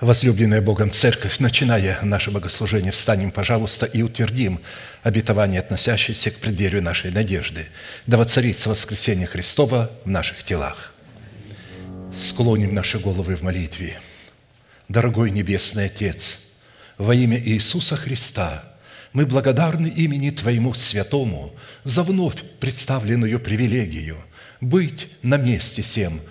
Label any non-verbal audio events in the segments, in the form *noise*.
Возлюбленная Богом Церковь, начиная наше богослужение, встанем, пожалуйста, и утвердим обетование, относящееся к преддверию нашей надежды. Да воцарится воскресение Христова в наших телах. Склоним наши головы в молитве. Дорогой Небесный Отец, во имя Иисуса Христа мы благодарны имени Твоему Святому за вновь представленную привилегию быть на месте всем –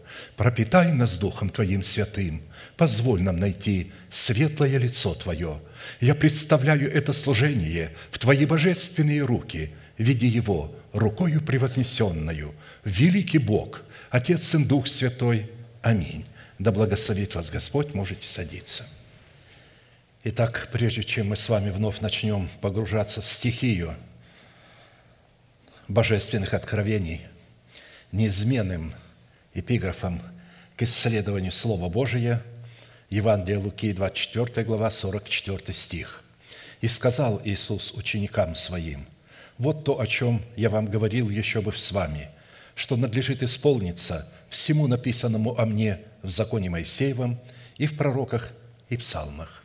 пропитай нас Духом Твоим святым, позволь нам найти светлое лицо Твое. Я представляю это служение в Твои божественные руки, видя его рукою превознесенную. Великий Бог, Отец, Сын, Дух Святой. Аминь. Да благословит вас Господь, можете садиться. Итак, прежде чем мы с вами вновь начнем погружаться в стихию божественных откровений, неизменным эпиграфом к исследованию Слова Божия, Евангелие Луки, 24 глава, 44 стих. «И сказал Иисус ученикам Своим, «Вот то, о чем я вам говорил еще бы с вами, что надлежит исполниться всему написанному о мне в законе Моисеевом и в пророках и псалмах».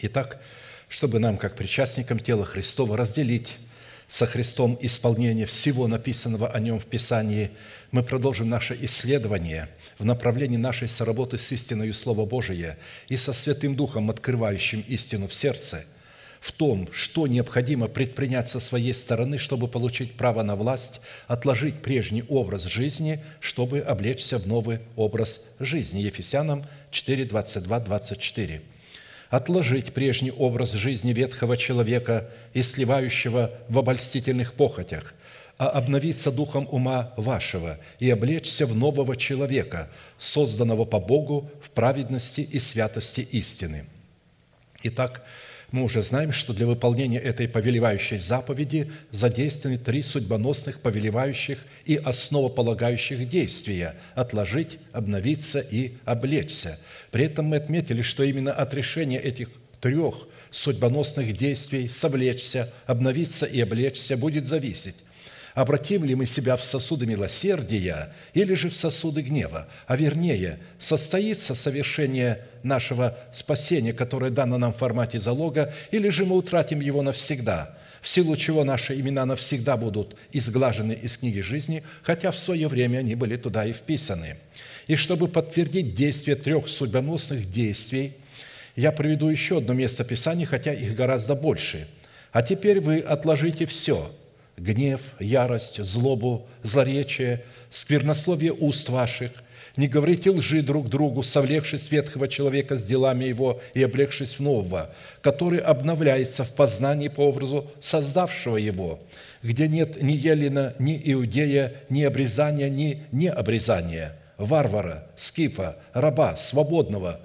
Итак, чтобы нам, как причастникам тела Христова, разделить со Христом исполнение всего написанного о Нем в Писании, мы продолжим наше исследование в направлении нашей соработы с истиной Слова Божия и со Святым Духом, открывающим истину в сердце, в том, что необходимо предпринять со своей стороны, чтобы получить право на власть, отложить прежний образ жизни, чтобы облечься в новый образ жизни. Ефесянам 4, 22, 24 отложить прежний образ жизни ветхого человека и сливающего в обольстительных похотях, а обновиться духом ума вашего и облечься в нового человека, созданного по Богу в праведности и святости истины». Итак, мы уже знаем, что для выполнения этой повелевающей заповеди задействованы три судьбоносных, повелевающих и основополагающих действия – отложить, обновиться и облечься. При этом мы отметили, что именно от решения этих трех судьбоносных действий – совлечься, обновиться и облечься – будет зависеть, обратим ли мы себя в сосуды милосердия или же в сосуды гнева, а вернее, состоится совершение нашего спасения, которое дано нам в формате залога, или же мы утратим его навсегда, в силу чего наши имена навсегда будут изглажены из книги жизни, хотя в свое время они были туда и вписаны. И чтобы подтвердить действие трех судьбоносных действий, я приведу еще одно место Писания, хотя их гораздо больше. «А теперь вы отложите все – гнев, ярость, злобу, злоречие, сквернословие уст ваших, не говорите лжи друг другу, совлекшись ветхого человека с делами его и облегшись в нового, который обновляется в познании по образу создавшего его, где нет ни елена, ни иудея, ни обрезания, ни необрезания, варвара, скифа, раба, свободного,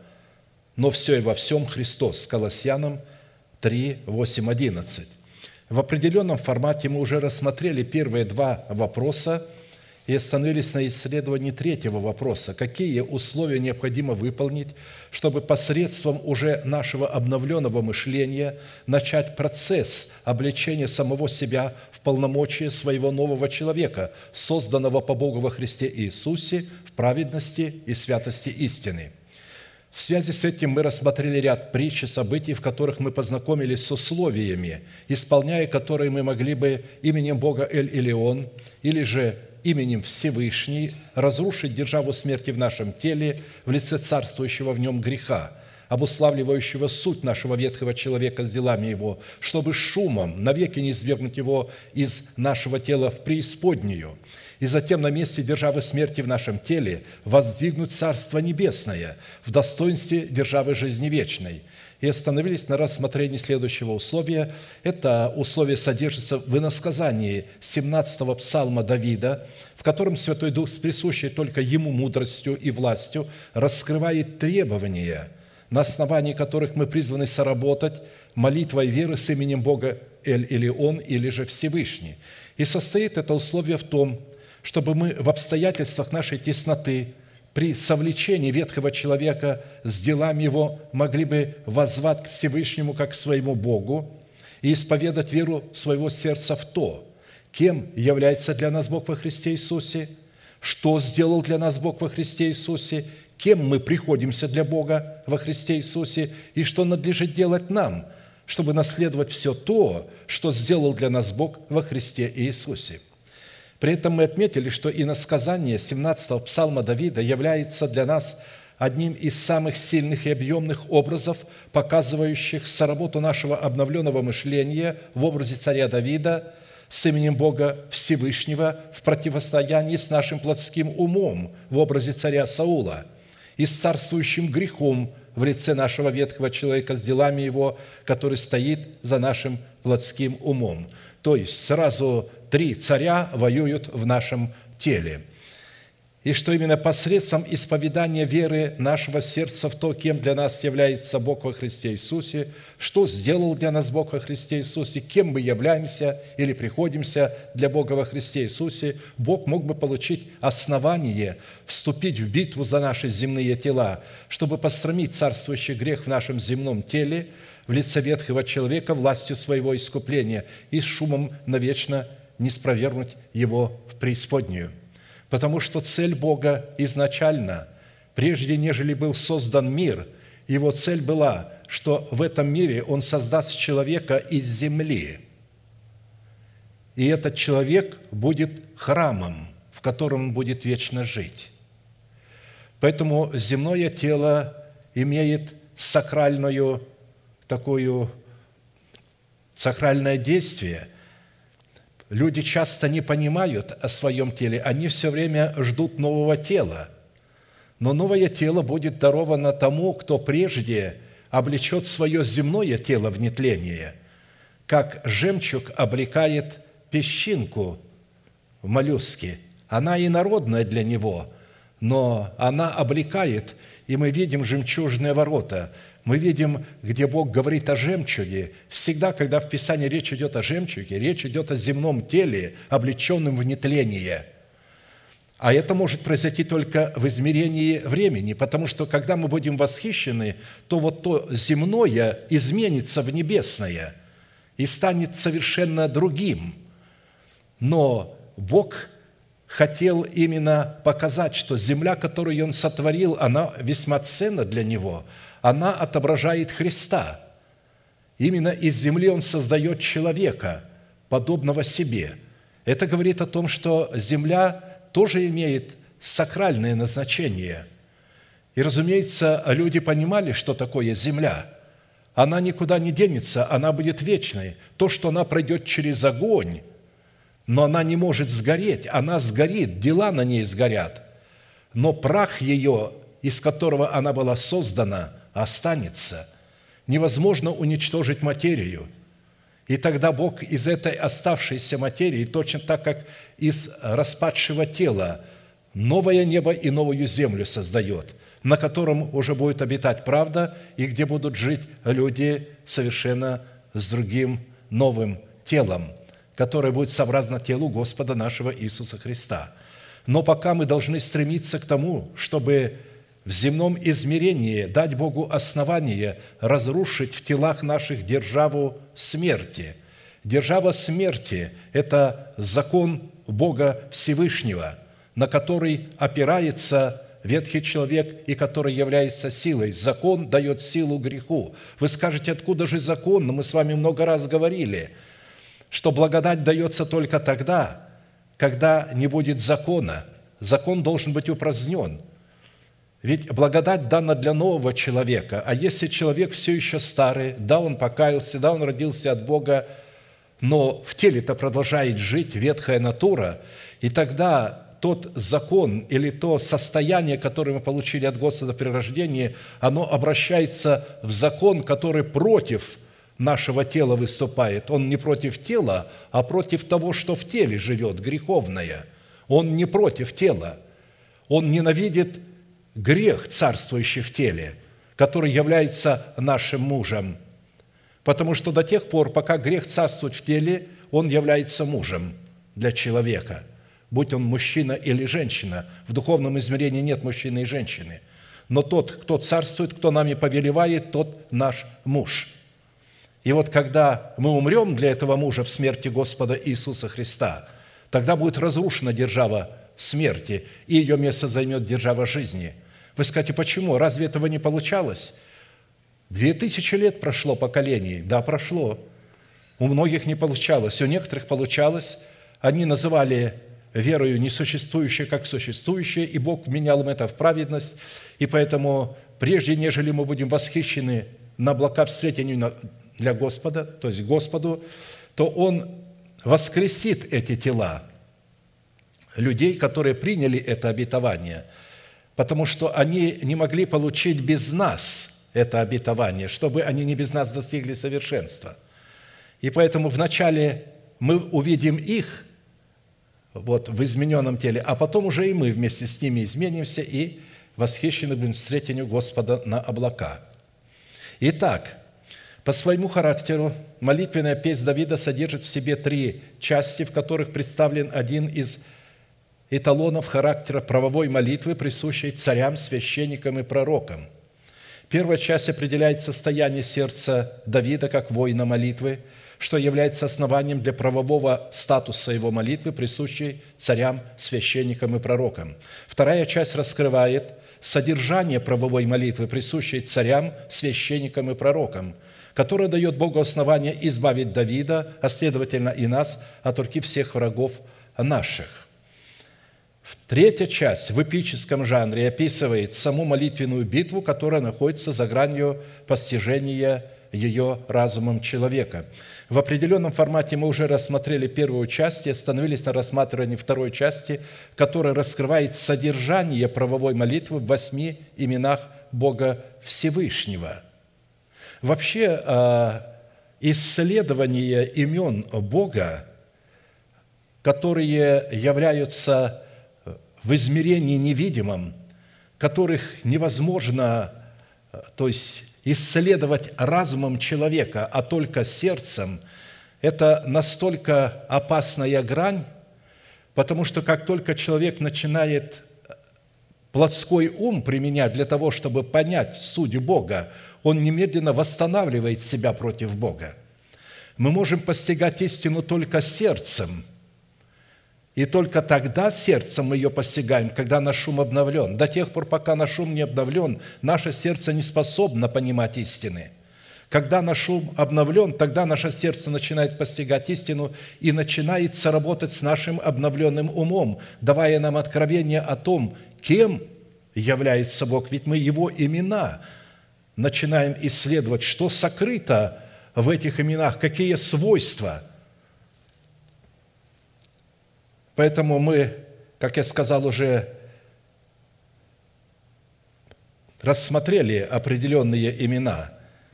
но все и во всем Христос. Колоссянам 3, 8, 11. В определенном формате мы уже рассмотрели первые два вопроса и остановились на исследовании третьего вопроса. Какие условия необходимо выполнить, чтобы посредством уже нашего обновленного мышления начать процесс обличения самого себя в полномочия своего нового человека, созданного по Богу во Христе Иисусе в праведности и святости истины – в связи с этим мы рассмотрели ряд притч и событий, в которых мы познакомились с условиями, исполняя которые мы могли бы именем Бога Эль-Илион или же именем Всевышний разрушить державу смерти в нашем теле в лице царствующего в нем греха, обуславливающего суть нашего ветхого человека с делами его, чтобы шумом навеки не свергнуть его из нашего тела в преисподнюю, и затем на месте державы смерти в нашем теле воздвигнуть Царство Небесное в достоинстве державы жизни вечной – и остановились на рассмотрении следующего условия. Это условие содержится в иносказании 17-го псалма Давида, в котором Святой Дух с присущей только Ему мудростью и властью раскрывает требования, на основании которых мы призваны соработать молитвой веры с именем Бога Эль или Он, или же Всевышний. И состоит это условие в том, чтобы мы в обстоятельствах нашей тесноты – при совлечении ветхого человека с делами его могли бы воззвать к Всевышнему как к своему Богу и исповедать веру своего сердца в то, кем является для нас Бог во Христе Иисусе, что сделал для нас Бог во Христе Иисусе, кем мы приходимся для Бога во Христе Иисусе и что надлежит делать нам, чтобы наследовать все то, что сделал для нас Бог во Христе Иисусе – при этом мы отметили, что иносказание 17-го псалма Давида является для нас одним из самых сильных и объемных образов, показывающих соработу нашего обновленного мышления в образе царя Давида с именем Бога Всевышнего в противостоянии с нашим плотским умом в образе царя Саула и с царствующим грехом в лице нашего ветхого человека с делами его, который стоит за нашим плотским умом. То есть сразу три царя воюют в нашем теле. И что именно посредством исповедания веры нашего сердца в то, кем для нас является Бог во Христе Иисусе, что сделал для нас Бог во Христе Иисусе, кем мы являемся или приходимся для Бога во Христе Иисусе, Бог мог бы получить основание вступить в битву за наши земные тела, чтобы посрамить царствующий грех в нашем земном теле в лице ветхого человека властью своего искупления и шумом навечно не спровергнуть его в преисподнюю. Потому что цель Бога изначально, прежде нежели был создан мир, его цель была, что в этом мире Он создаст человека из земли. И этот человек будет храмом, в котором он будет вечно жить. Поэтому земное тело имеет сакральную такую сакральное действие – Люди часто не понимают о своем теле, они все время ждут нового тела. Но новое тело будет даровано тому, кто прежде облечет свое земное тело в нетление, как жемчуг облекает песчинку в моллюске. Она и народная для него, но она облекает, и мы видим жемчужные ворота – мы видим, где Бог говорит о жемчуге. Всегда, когда в Писании речь идет о жемчуге, речь идет о земном теле, облеченном в нетление. А это может произойти только в измерении времени, потому что когда мы будем восхищены, то вот то земное изменится в небесное и станет совершенно другим. Но Бог хотел именно показать, что земля, которую Он сотворил, она весьма ценна для Него – она отображает Христа. Именно из земли Он создает человека, подобного себе. Это говорит о том, что земля тоже имеет сакральное назначение. И, разумеется, люди понимали, что такое земля. Она никуда не денется, она будет вечной. То, что она пройдет через огонь, но она не может сгореть, она сгорит, дела на ней сгорят. Но прах ее, из которого она была создана – останется. Невозможно уничтожить материю. И тогда Бог из этой оставшейся материи, точно так, как из распадшего тела, новое небо и новую землю создает, на котором уже будет обитать правда, и где будут жить люди совершенно с другим новым телом, которое будет сообразно телу Господа нашего Иисуса Христа. Но пока мы должны стремиться к тому, чтобы в земном измерении дать Богу основание разрушить в телах наших державу смерти. Держава смерти – это закон Бога Всевышнего, на который опирается ветхий человек и который является силой. Закон дает силу греху. Вы скажете, откуда же закон? Но мы с вами много раз говорили, что благодать дается только тогда, когда не будет закона. Закон должен быть упразднен – Ведь благодать дана для нового человека. А если человек все еще старый, да, он покаялся, да, он родился от Бога, но в теле-то продолжает жить ветхая натура, и тогда тот закон или то состояние, которое мы получили от Господа при рождении, оно обращается в закон, который против нашего тела выступает. Он не против тела, а против того, что в теле живет, греховное. Он не против тела. Он ненавидит грех, царствующий в теле, который является нашим мужем. Потому что до тех пор, пока грех царствует в теле, он является мужем для человека, будь он мужчина или женщина. В духовном измерении нет мужчины и женщины. Но тот, кто царствует, кто нами повелевает, тот наш муж. И вот когда мы умрем для этого мужа в смерти Господа Иисуса Христа, тогда будет разрушена держава смерти, и ее место займет держава жизни – вы скажете, почему? Разве этого не получалось? Две тысячи лет прошло поколений. Да, прошло. У многих не получалось, у некоторых получалось. Они называли верою несуществующее как существующее, и Бог вменял им это в праведность. И поэтому, прежде нежели мы будем восхищены на облака встретению для Господа, то есть Господу, то Он воскресит эти тела людей, которые приняли это обетование – потому что они не могли получить без нас это обетование, чтобы они не без нас достигли совершенства. И поэтому вначале мы увидим их вот, в измененном теле, а потом уже и мы вместе с ними изменимся и восхищены будем встретению Господа на облака. Итак, по своему характеру молитвенная песня Давида содержит в себе три части, в которых представлен один из эталонов характера правовой молитвы, присущей царям, священникам и пророкам. Первая часть определяет состояние сердца Давида как воина молитвы, что является основанием для правового статуса его молитвы, присущей царям, священникам и пророкам. Вторая часть раскрывает содержание правовой молитвы, присущей царям, священникам и пророкам, которая дает Богу основание избавить Давида, а следовательно и нас, от руки всех врагов наших. Третья часть в эпическом жанре описывает саму молитвенную битву, которая находится за гранью постижения ее разумом человека. В определенном формате мы уже рассмотрели первую часть и остановились на рассматривании второй части, которая раскрывает содержание правовой молитвы в восьми именах Бога Всевышнего. Вообще, а, исследование имен Бога, которые являются в измерении невидимом, которых невозможно то есть исследовать разумом человека, а только сердцем, это настолько опасная грань, потому что как только человек начинает плотской ум применять для того, чтобы понять суть Бога, он немедленно восстанавливает себя против Бога. Мы можем постигать истину только сердцем – и только тогда сердцем мы ее постигаем, когда наш шум обновлен. До тех пор, пока наш шум не обновлен, наше сердце не способно понимать истины. Когда наш шум обновлен, тогда наше сердце начинает постигать истину и начинается работать с нашим обновленным умом, давая нам откровение о том, кем является Бог. Ведь мы Его имена начинаем исследовать, что сокрыто в этих именах, какие свойства – Поэтому мы, как я сказал, уже рассмотрели определенные имена.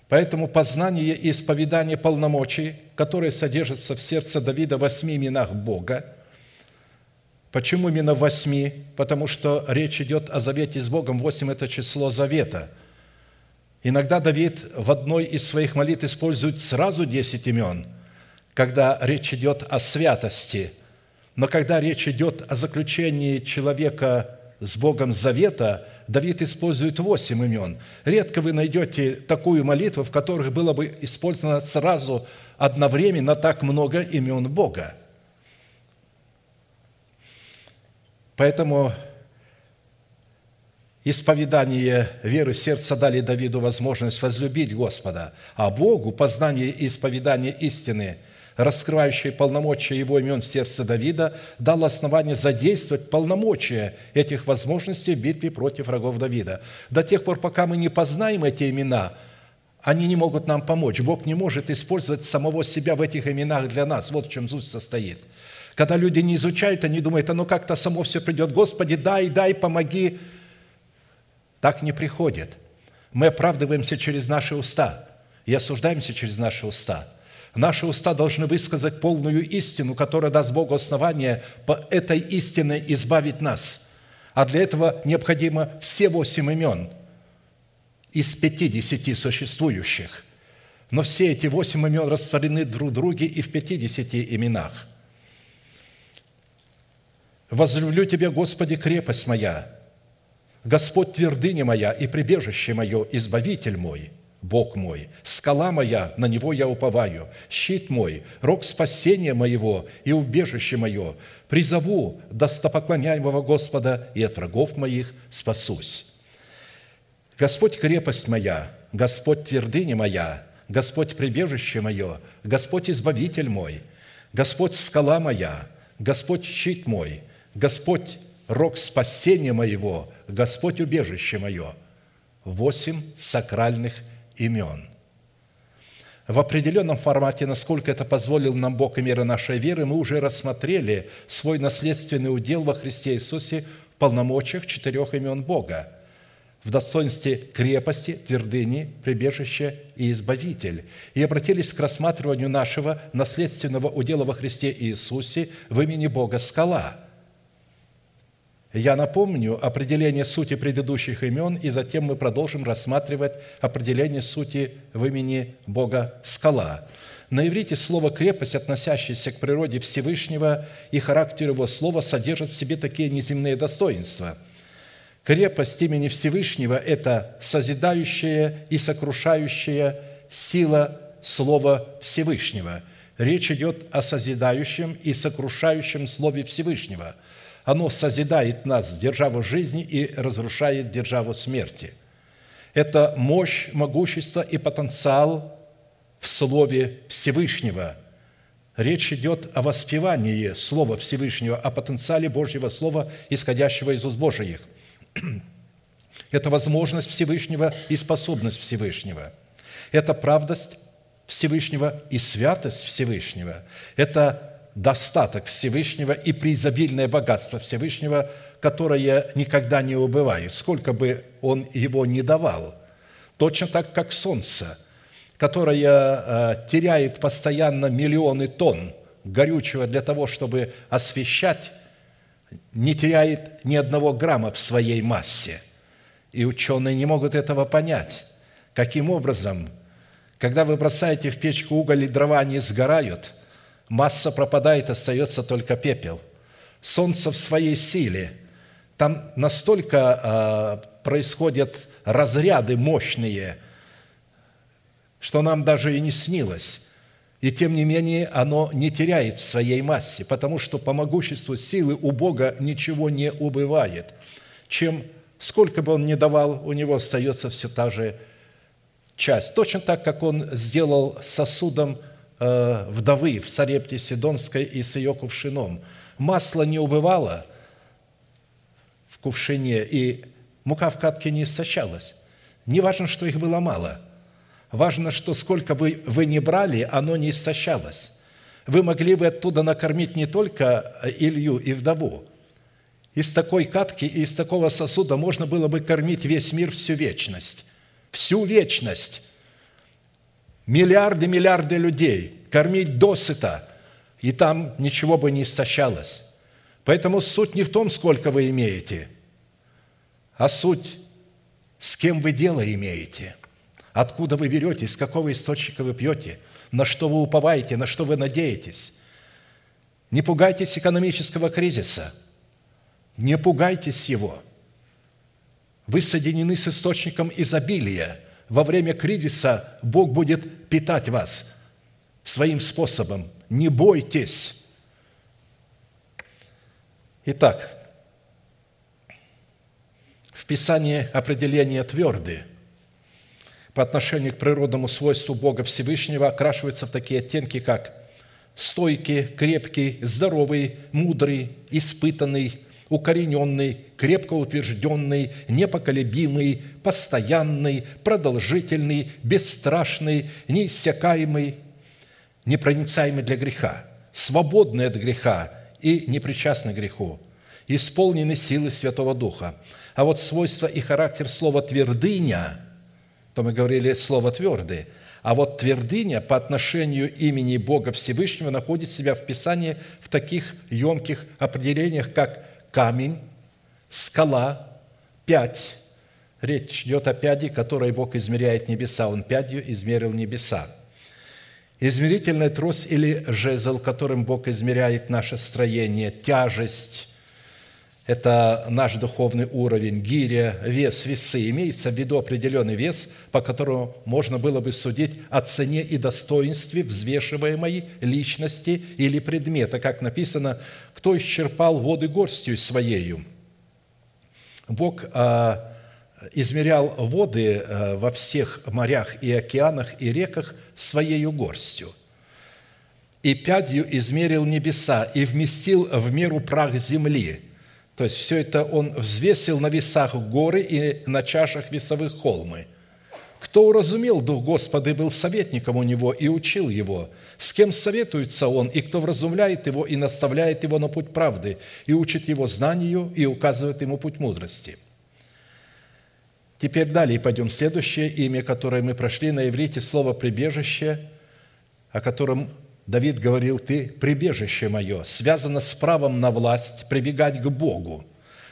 Поэтому познание и исповедание полномочий, которые содержатся в сердце Давида в восьми именах Бога. Почему именно восьми? Потому что речь идет о завете с Богом. Восемь – это число завета. Иногда Давид в одной из своих молитв использует сразу десять имен, когда речь идет о святости – но когда речь идет о заключении человека с Богом завета, Давид использует восемь имен. Редко вы найдете такую молитву, в которой было бы использовано сразу одновременно так много имен Бога. Поэтому исповедание веры сердца дали Давиду возможность возлюбить Господа, а Богу познание и исповедание истины – раскрывающее полномочия Его имен в сердце Давида, дал основание задействовать полномочия этих возможностей в битве против врагов Давида. До тех пор, пока мы не познаем эти имена, они не могут нам помочь. Бог не может использовать самого себя в этих именах для нас. Вот в чем суть состоит. Когда люди не изучают, они думают, оно как-то само все придет. Господи, дай, дай, помоги. Так не приходит. Мы оправдываемся через наши уста и осуждаемся через наши уста. Наши уста должны высказать полную истину, которая даст Богу основание по этой истине избавить нас. А для этого необходимо все восемь имен из пятидесяти существующих. Но все эти восемь имен растворены друг в друге и в пятидесяти именах. «Возлюблю Тебя, Господи, крепость моя, Господь твердыня моя и прибежище мое, избавитель мой, Бог мой, скала моя, на Него я уповаю, щит мой, рог спасения моего и убежище мое, призову достопоклоняемого Господа и от врагов моих спасусь. Господь крепость моя, Господь твердыня моя, Господь прибежище мое, Господь избавитель мой, Господь скала моя, Господь щит мой, Господь рог спасения моего, Господь убежище мое. Восемь сакральных имен. В определенном формате, насколько это позволил нам Бог и мера нашей веры, мы уже рассмотрели свой наследственный удел во Христе Иисусе в полномочиях четырех имен Бога в достоинстве крепости, твердыни, прибежища и избавитель. И обратились к рассматриванию нашего наследственного удела во Христе Иисусе в имени Бога скала – я напомню определение сути предыдущих имен, и затем мы продолжим рассматривать определение сути в имени Бога «скала». На иврите слово «крепость», относящееся к природе Всевышнего и характеру его слова, содержит в себе такие неземные достоинства. Крепость имени Всевышнего – это созидающая и сокрушающая сила Слова Всевышнего. Речь идет о созидающем и сокрушающем Слове Всевышнего – оно созидает нас, державу жизни, и разрушает державу смерти. Это мощь, могущество и потенциал в Слове Всевышнего. Речь идет о воспевании Слова Всевышнего, о потенциале Божьего Слова, исходящего из уст Божиих. *clears throat* Это возможность Всевышнего и способность Всевышнего. Это правдость Всевышнего и святость Всевышнего. Это достаток Всевышнего и преизобильное богатство Всевышнего, которое никогда не убывает, сколько бы он его не давал. Точно так, как солнце, которое э, теряет постоянно миллионы тонн горючего для того, чтобы освещать, не теряет ни одного грамма в своей массе. И ученые не могут этого понять. Каким образом, когда вы бросаете в печку уголь и дрова, они сгорают – масса пропадает, остается только пепел. Солнце в своей силе. Там настолько э, происходят разряды мощные, что нам даже и не снилось. И тем не менее оно не теряет в своей массе, потому что по могуществу силы у Бога ничего не убывает. Чем сколько бы он ни давал, у него остается все та же часть. Точно так, как он сделал сосудом – вдовы в Сарепте Сидонской и с ее кувшином. Масло не убывало в кувшине, и мука в катке не истощалась. Не важно, что их было мало. Важно, что сколько вы, вы не брали, оно не истощалось. Вы могли бы оттуда накормить не только Илью и вдову. Из такой катки и из такого сосуда можно было бы кормить весь мир всю вечность. Всю вечность миллиарды, миллиарды людей, кормить досыта, и там ничего бы не истощалось. Поэтому суть не в том, сколько вы имеете, а суть, с кем вы дело имеете, откуда вы берете, из какого источника вы пьете, на что вы уповаете, на что вы надеетесь. Не пугайтесь экономического кризиса, не пугайтесь его. Вы соединены с источником изобилия – во время кризиса Бог будет питать вас своим способом. Не бойтесь. Итак, в Писании определение твердые по отношению к природному свойству Бога Всевышнего окрашивается в такие оттенки, как стойкий, крепкий, здоровый, мудрый, испытанный, укорененный, крепко утвержденный, непоколебимый, постоянный, продолжительный, бесстрашный, неиссякаемый, непроницаемый для греха, свободный от греха и непричастный греху, исполненный силы Святого Духа. А вот свойства и характер слова «твердыня», то мы говорили слово «твердый», а вот твердыня по отношению имени Бога Всевышнего находит себя в Писании в таких емких определениях, как камень, скала, пять. Речь идет о пяди, которой Бог измеряет небеса. Он пятью измерил небеса. Измерительная трос или жезл, которым Бог измеряет наше строение, тяжесть, это наш духовный уровень, гиря, вес, весы. Имеется в виду определенный вес, по которому можно было бы судить о цене и достоинстве взвешиваемой личности или предмета. Как написано, кто исчерпал воды горстью своею. Бог а, измерял воды а, во всех морях и океанах и реках своей горстью. И пятью измерил небеса и вместил в меру прах земли – то есть все это он взвесил на весах горы и на чашах весовых холмы. Кто уразумел Дух Господа и был советником у него и учил его, с кем советуется он, и кто вразумляет его и наставляет его на путь правды, и учит его знанию, и указывает ему путь мудрости. Теперь далее пойдем. Следующее имя, которое мы прошли на иврите, слово «прибежище», о котором Давид говорил, «Ты прибежище мое, связано с правом на власть прибегать к Богу».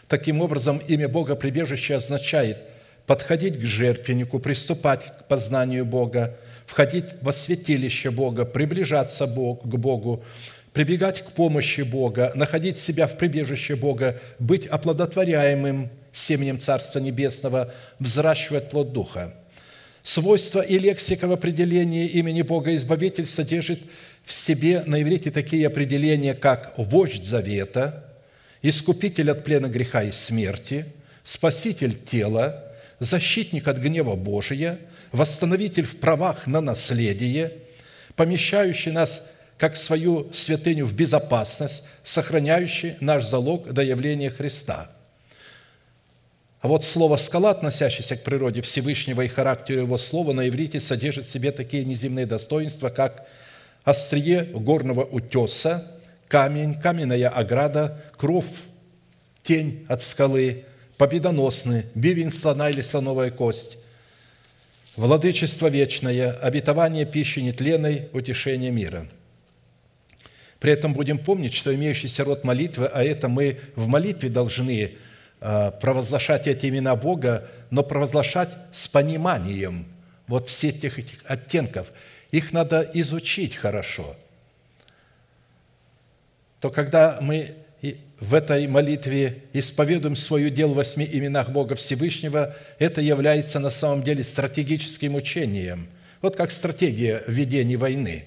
Таким образом, имя Бога прибежище означает подходить к жертвеннику, приступать к познанию Бога, входить во святилище Бога, приближаться к Богу, прибегать к помощи Бога, находить себя в прибежище Бога, быть оплодотворяемым семенем Царства Небесного, взращивать плод Духа. Свойства и лексика в определении имени Бога Избавитель содержит в себе на иврите такие определения, как «вождь завета», «искупитель от плена греха и смерти», «спаситель тела», «защитник от гнева Божия», «восстановитель в правах на наследие», помещающий нас как свою святыню в безопасность, сохраняющий наш залог до явления Христа. А вот слово «скала», относящееся к природе Всевышнего и характеру его слова, на иврите содержит в себе такие неземные достоинства, как острие горного утеса, камень, каменная ограда, кров, тень от скалы, победоносный, бивень слона или слоновая кость, владычество вечное, обетование пищи нетленной, утешение мира. При этом будем помнить, что имеющийся род молитвы, а это мы в молитве должны а, провозглашать эти имена Бога, но провозглашать с пониманием вот всех этих оттенков – их надо изучить хорошо. То когда мы в этой молитве исповедуем свое дело в восьми именах Бога Всевышнего, это является на самом деле стратегическим учением. Вот как стратегия ведения войны,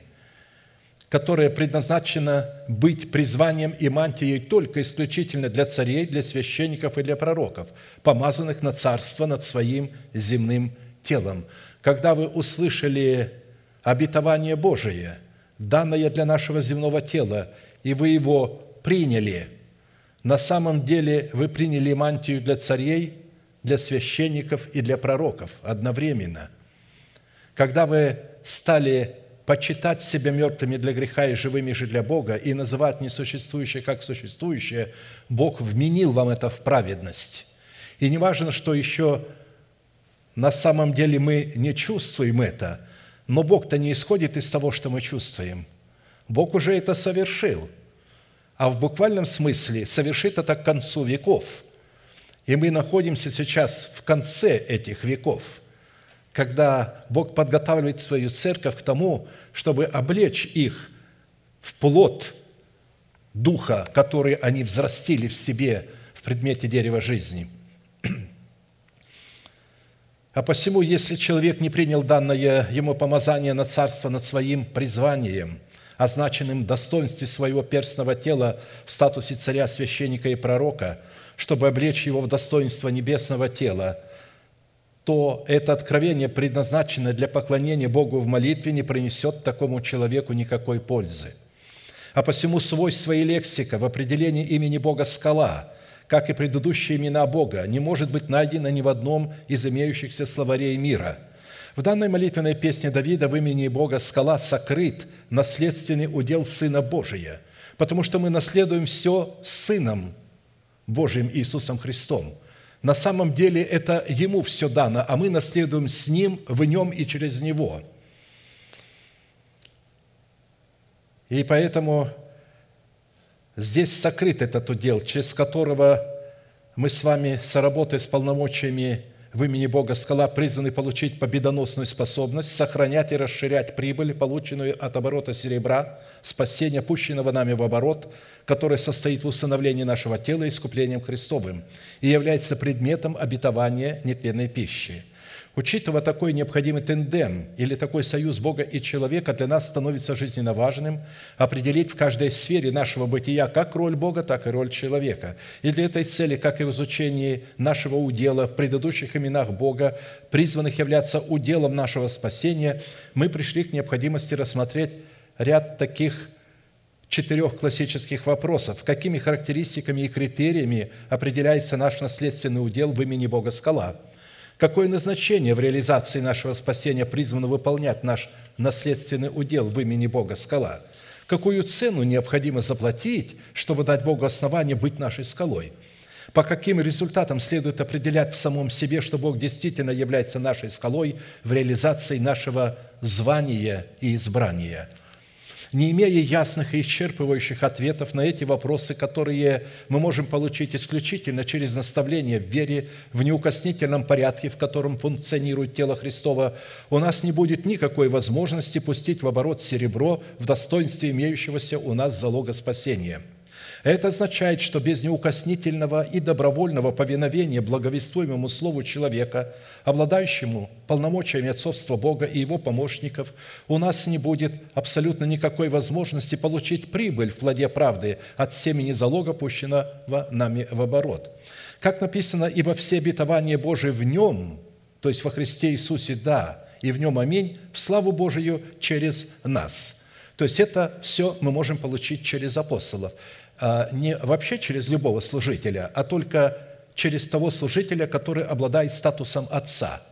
которая предназначена быть призванием и мантией только исключительно для царей, для священников и для пророков, помазанных на царство над своим земным телом. Когда вы услышали обетование Божие, данное для нашего земного тела, и вы его приняли. На самом деле вы приняли мантию для царей, для священников и для пророков одновременно. Когда вы стали почитать себя мертвыми для греха и живыми же для Бога и называть несуществующее как существующее, Бог вменил вам это в праведность. И не важно, что еще на самом деле мы не чувствуем это – но Бог-то не исходит из того, что мы чувствуем. Бог уже это совершил. А в буквальном смысле совершит это к концу веков. И мы находимся сейчас в конце этих веков, когда Бог подготавливает свою церковь к тому, чтобы облечь их в плод Духа, который они взрастили в себе в предмете дерева жизни *clears throat* – а посему, если человек не принял данное ему помазание на царство над своим призванием, означенным в достоинстве своего перстного тела в статусе царя, священника и пророка, чтобы облечь его в достоинство небесного тела, то это откровение, предназначенное для поклонения Богу в молитве, не принесет такому человеку никакой пользы. А посему свойство и лексика в определении имени Бога «скала», как и предыдущие имена Бога, не может быть найдено ни в одном из имеющихся словарей мира – в данной молитвенной песне Давида в имени Бога «Скала» сокрыт наследственный удел Сына Божия, потому что мы наследуем все Сыном Божиим Иисусом Христом. На самом деле это Ему все дано, а мы наследуем с Ним, в Нем и через Него. И поэтому здесь сокрыт этот удел, через которого мы с вами, соработая с полномочиями в имени Бога скала призваны получить победоносную способность сохранять и расширять прибыль, полученную от оборота серебра, спасения, пущенного нами в оборот, которое состоит в усыновлении нашего тела искуплением Христовым и является предметом обетования нетленной пищи – Учитывая такой необходимый тендем или такой союз Бога и человека, для нас становится жизненно важным определить в каждой сфере нашего бытия как роль Бога, так и роль человека. И для этой цели, как и в изучении нашего удела в предыдущих именах Бога, призванных являться уделом нашего спасения, мы пришли к необходимости рассмотреть ряд таких четырех классических вопросов. Какими характеристиками и критериями определяется наш наследственный удел в имени Бога Скала – Какое назначение в реализации нашего спасения призвано выполнять наш наследственный удел в имени Бога скала? Какую цену необходимо заплатить, чтобы дать Богу основание быть нашей скалой? По каким результатам следует определять в самом себе, что Бог действительно является нашей скалой в реализации нашего звания и избрания – не имея ясных и исчерпывающих ответов на эти вопросы, которые мы можем получить исключительно через наставление в вере, в неукоснительном порядке, в котором функционирует тело Христова, у нас не будет никакой возможности пустить в оборот серебро в достоинстве имеющегося у нас залога спасения – это означает, что без неукоснительного и добровольного повиновения благовествуемому Слову человека, обладающему полномочиями отцовства Бога и его помощников, у нас не будет абсолютно никакой возможности получить прибыль в плоде правды от семени залога, пущенного нами в оборот. Как написано, «Ибо все обетования Божии в Нем, то есть во Христе Иисусе, да, и в Нем аминь, в славу Божию через нас». То есть это все мы можем получить через апостолов. А, не вообще через любого служителя, а только через того служителя, который обладает статусом отца.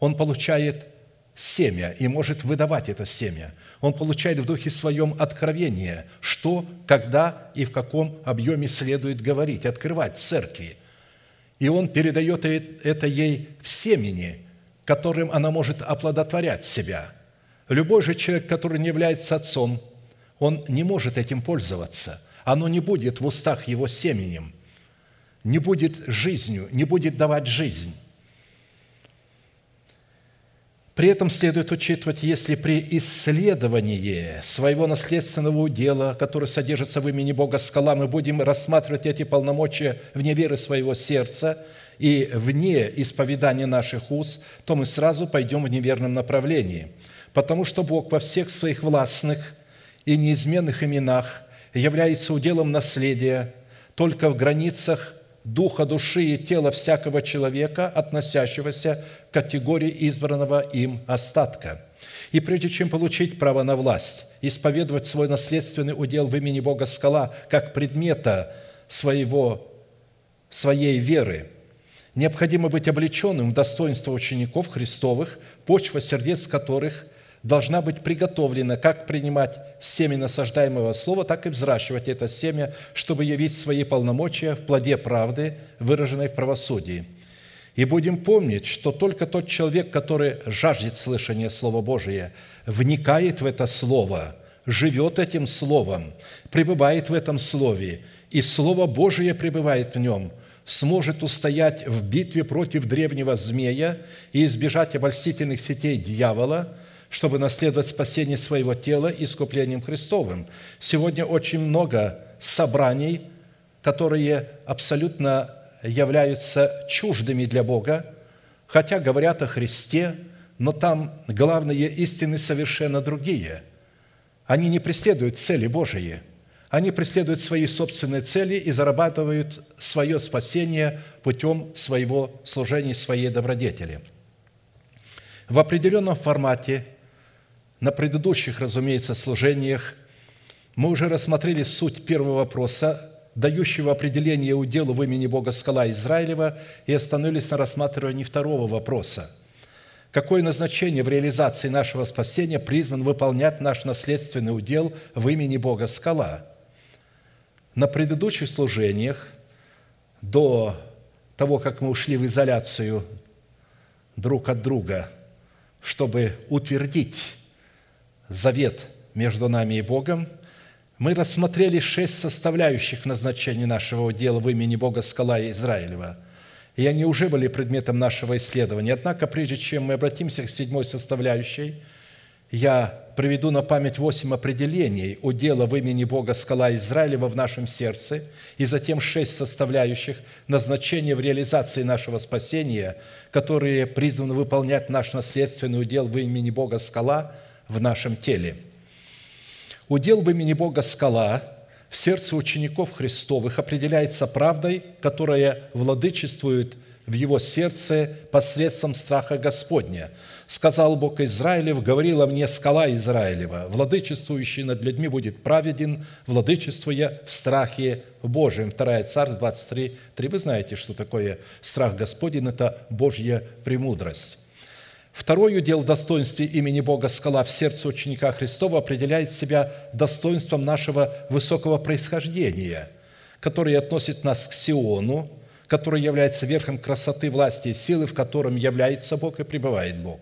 Он получает семя и может выдавать это семя. Он получает в Духе Своем откровение, что, когда и в каком объеме следует говорить, открывать церкви. И он передает это ей в семени, которым она может оплодотворять себя. Любой же человек, который не является отцом, он не может этим пользоваться – оно не будет в устах его семенем, не будет жизнью, не будет давать жизнь. При этом следует учитывать, если при исследовании своего наследственного удела, который содержится в имени Бога скала, мы будем рассматривать эти полномочия вне веры своего сердца и вне исповедания наших уст, то мы сразу пойдем в неверном направлении. Потому что Бог во всех своих властных и неизменных именах является уделом наследия только в границах духа, души и тела всякого человека, относящегося к категории избранного им остатка. И прежде чем получить право на власть, исповедовать свой наследственный удел в имени Бога скала как предмета своего, своей веры, необходимо быть облеченным в достоинство учеников Христовых, почва сердец которых – должна быть приготовлена, как принимать семя насаждаемого слова, так и взращивать это семя, чтобы явить свои полномочия в плоде правды, выраженной в правосудии. И будем помнить, что только тот человек, который жаждет слышания Слова Божия, вникает в это Слово, живет этим Словом, пребывает в этом Слове, и Слово Божие пребывает в нем – сможет устоять в битве против древнего змея и избежать обольстительных сетей дьявола – чтобы наследовать спасение своего тела искуплением Христовым. Сегодня очень много собраний, которые абсолютно являются чуждыми для Бога, хотя говорят о Христе, но там главные истины совершенно другие. Они не преследуют цели Божии, они преследуют свои собственные цели и зарабатывают свое спасение путем своего служения, своей добродетели. В определенном формате на предыдущих, разумеется, служениях Мы уже рассмотрели суть первого вопроса, дающего определение уделу в имени Бога скала Израилева, и остановились на рассматривании второго вопроса. Какое назначение в реализации нашего спасения призван выполнять наш наследственный удел в имени Бога скала? На предыдущих служениях, до того, как мы ушли в изоляцию друг от друга, чтобы утвердить завет между нами и Богом, мы рассмотрели шесть составляющих назначения нашего дела в имени Бога Скала Израилева. И они уже были предметом нашего исследования. Однако, прежде чем мы обратимся к седьмой составляющей, я приведу на память восемь определений удела в имени Бога Скала Израилева в нашем сердце, и затем шесть составляющих назначения в реализации нашего спасения, которые призваны выполнять наш наследственный удел в имени Бога Скала в нашем теле – Удел в имени Бога скала в сердце учеников Христовых определяется правдой, которая владычествует в его сердце посредством страха Господня. Сказал Бог Израилев, говорила мне скала Израилева, владычествующий над людьми будет праведен, владычествуя в страхе Божьем. 2 Царств 23, 3. Вы знаете, что такое страх Господень – это Божья премудрость. Второй удел в достоинстве имени Бога скала в сердце ученика Христова определяет себя достоинством нашего высокого происхождения, которое относит нас к Сиону, который является верхом красоты, власти и силы, в котором является Бог и пребывает Бог.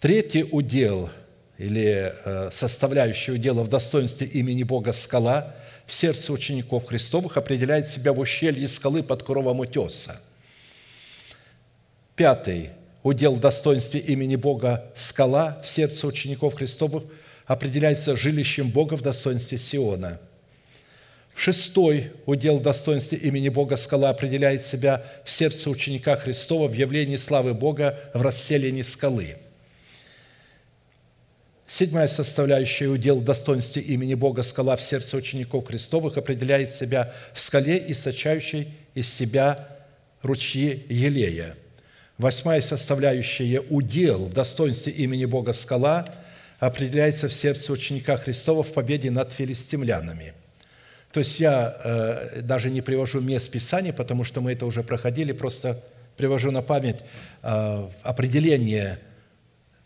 Третий удел или э, составляющий удела в достоинстве имени Бога скала в сердце учеников Христовых определяет себя в ущелье скалы под кровом утеса. Пятый – удел в достоинстве имени Бога скала в сердце учеников Христовых определяется жилищем Бога в достоинстве Сиона. Шестой удел в достоинстве имени Бога скала определяет себя в сердце ученика Христова в явлении славы Бога в расселении скалы. Седьмая составляющая удел в достоинстве имени Бога скала в сердце учеников Христовых определяет себя в скале, источающей из себя ручьи Елея – Восьмая составляющая удел в достоинстве имени Бога скала определяется в сердце ученика Христова в победе над филистимлянами. То есть я э, даже не привожу мест Писания, потому что мы это уже проходили, просто привожу на память э, определение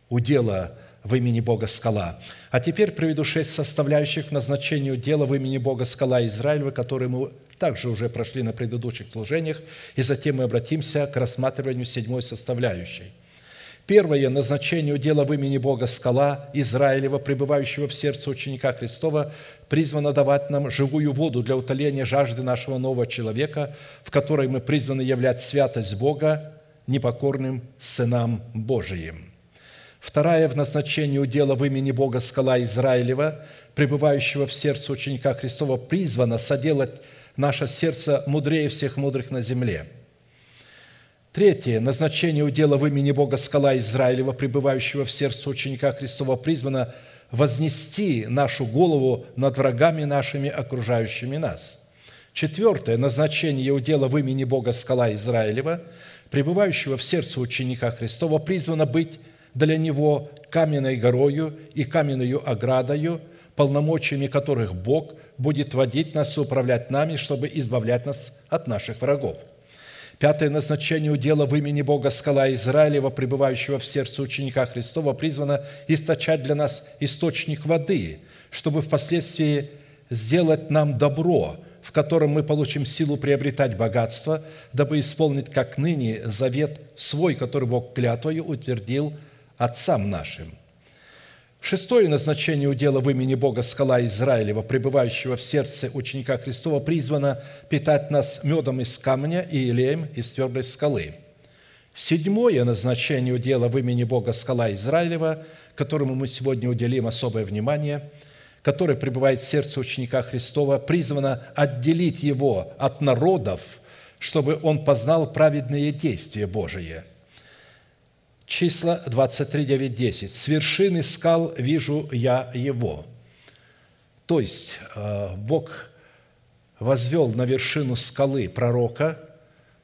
удела в имени Бога скала. А теперь приведу шесть составляющих назначению дела в имени Бога скала Израилева, которые мы также уже прошли на предыдущих служениях, и затем мы обратимся к рассматриванию седьмой составляющей. Первое назначение дела в имени Бога скала Израилева, пребывающего в сердце ученика Христова, призвано давать нам живую воду для утоления жажды нашего нового человека, в которой мы призваны являть святость Бога непокорным сынам Божиим. Вторая в назначении удела в имени Бога скала Израилева, пребывающего в сердце ученика Христова, призвана соделать наше сердце мудрее всех мудрых на земле. Третье. Назначение удела в имени Бога скала Израилева, пребывающего в сердце ученика Христова, призвано вознести нашу голову над врагами нашими, окружающими нас. Четвертое. Назначение удела в имени Бога скала Израилева, пребывающего в сердце ученика Христова, призвано быть для него каменной горою и каменную оградою, полномочиями которых Бог – будет водить нас и управлять нами, чтобы избавлять нас от наших врагов. Пятое назначение удела в имени Бога скала Израилева, пребывающего в сердце ученика Христова, призвано источать для нас источник воды, чтобы впоследствии сделать нам добро, в котором мы получим силу приобретать богатство, дабы исполнить, как ныне, завет свой, который Бог клятвою утвердил отцам нашим. Шестое назначение удела в имени Бога скала Израилева, пребывающего в сердце ученика Христова, призвано питать нас медом из камня и илеем из твердой скалы. Седьмое назначение удела в имени Бога скала Израилева, которому мы сегодня уделим особое внимание, который пребывает в сердце ученика Христова, призвано отделить его от народов, чтобы он познал праведные действия Божие – числа 23, 9, 10. «С вершины скал вижу я его». То есть э, Бог возвел на вершину скалы пророка,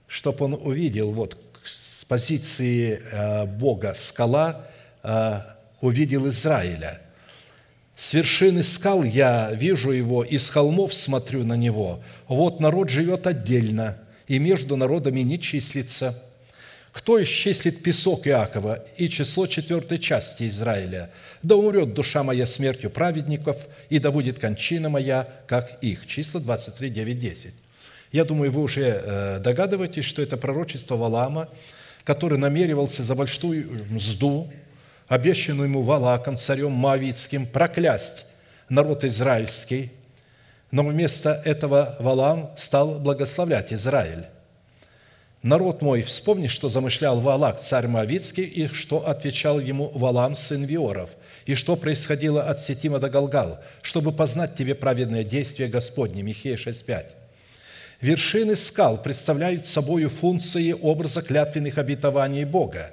чтобы он увидел, вот с позиции э, Бога скала, э, увидел Израиля. С вершины скал я вижу его, и с холмов смотрю на него. Вот народ живет отдельно, и между народами не числится. Кто исчислит песок Иакова и число четвертой части Израиля? Да умрет душа моя смертью праведников, и да будет кончина моя, как их». Числа 23, 9, 10. Я думаю, вы уже э, догадываетесь, что это пророчество Валама, который намеревался за большую мзду, обещанную ему Валаком, царем Моавицким, проклясть народ израильский, но вместо этого Валам стал благословлять Израиль. «Народ мой, вспомни, что замышлял Валак, царь Моавицкий, и что отвечал ему Валам, сын Виоров, и что происходило от Сетима до Галгал, чтобы познать тебе праведное действие Господне». Михея 6,5. Вершины скал представляют собой функции образа клятвенных обетований Бога,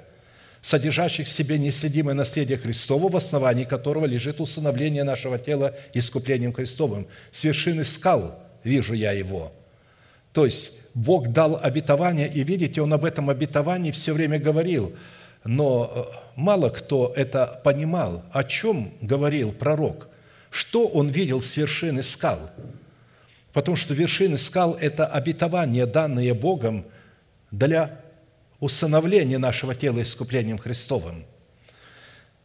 содержащих в себе неследимое наследие Христово, в основании которого лежит усыновление нашего тела искуплением Христовым. С вершины скал вижу я его. То есть Бог дал обетование, и видите, Он об этом обетовании все время говорил, но э, мало кто это понимал, о чем говорил пророк, что он видел с вершины скал – Потому что вершины скал – это обетование, данные Богом для усыновления нашего тела искуплением Христовым.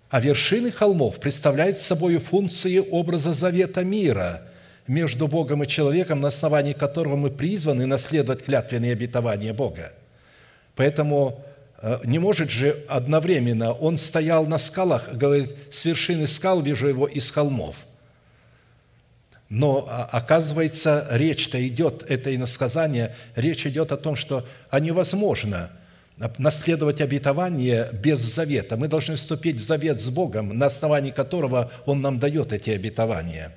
А вершины холмов представляют собой функции образа завета мира между Богом и человеком, на основании которого мы призваны наследовать клятвенные обетования Бога. Поэтому э, не может же одновременно, он стоял на скалах, говорит, с вершины скал вижу его из холмов. Но а, оказывается, речь-то идет, это иносказание, речь идет о том, что а невозможно наследовать обетование без завета. Мы должны вступить в завет с Богом, на основании которого Он нам дает эти обетования.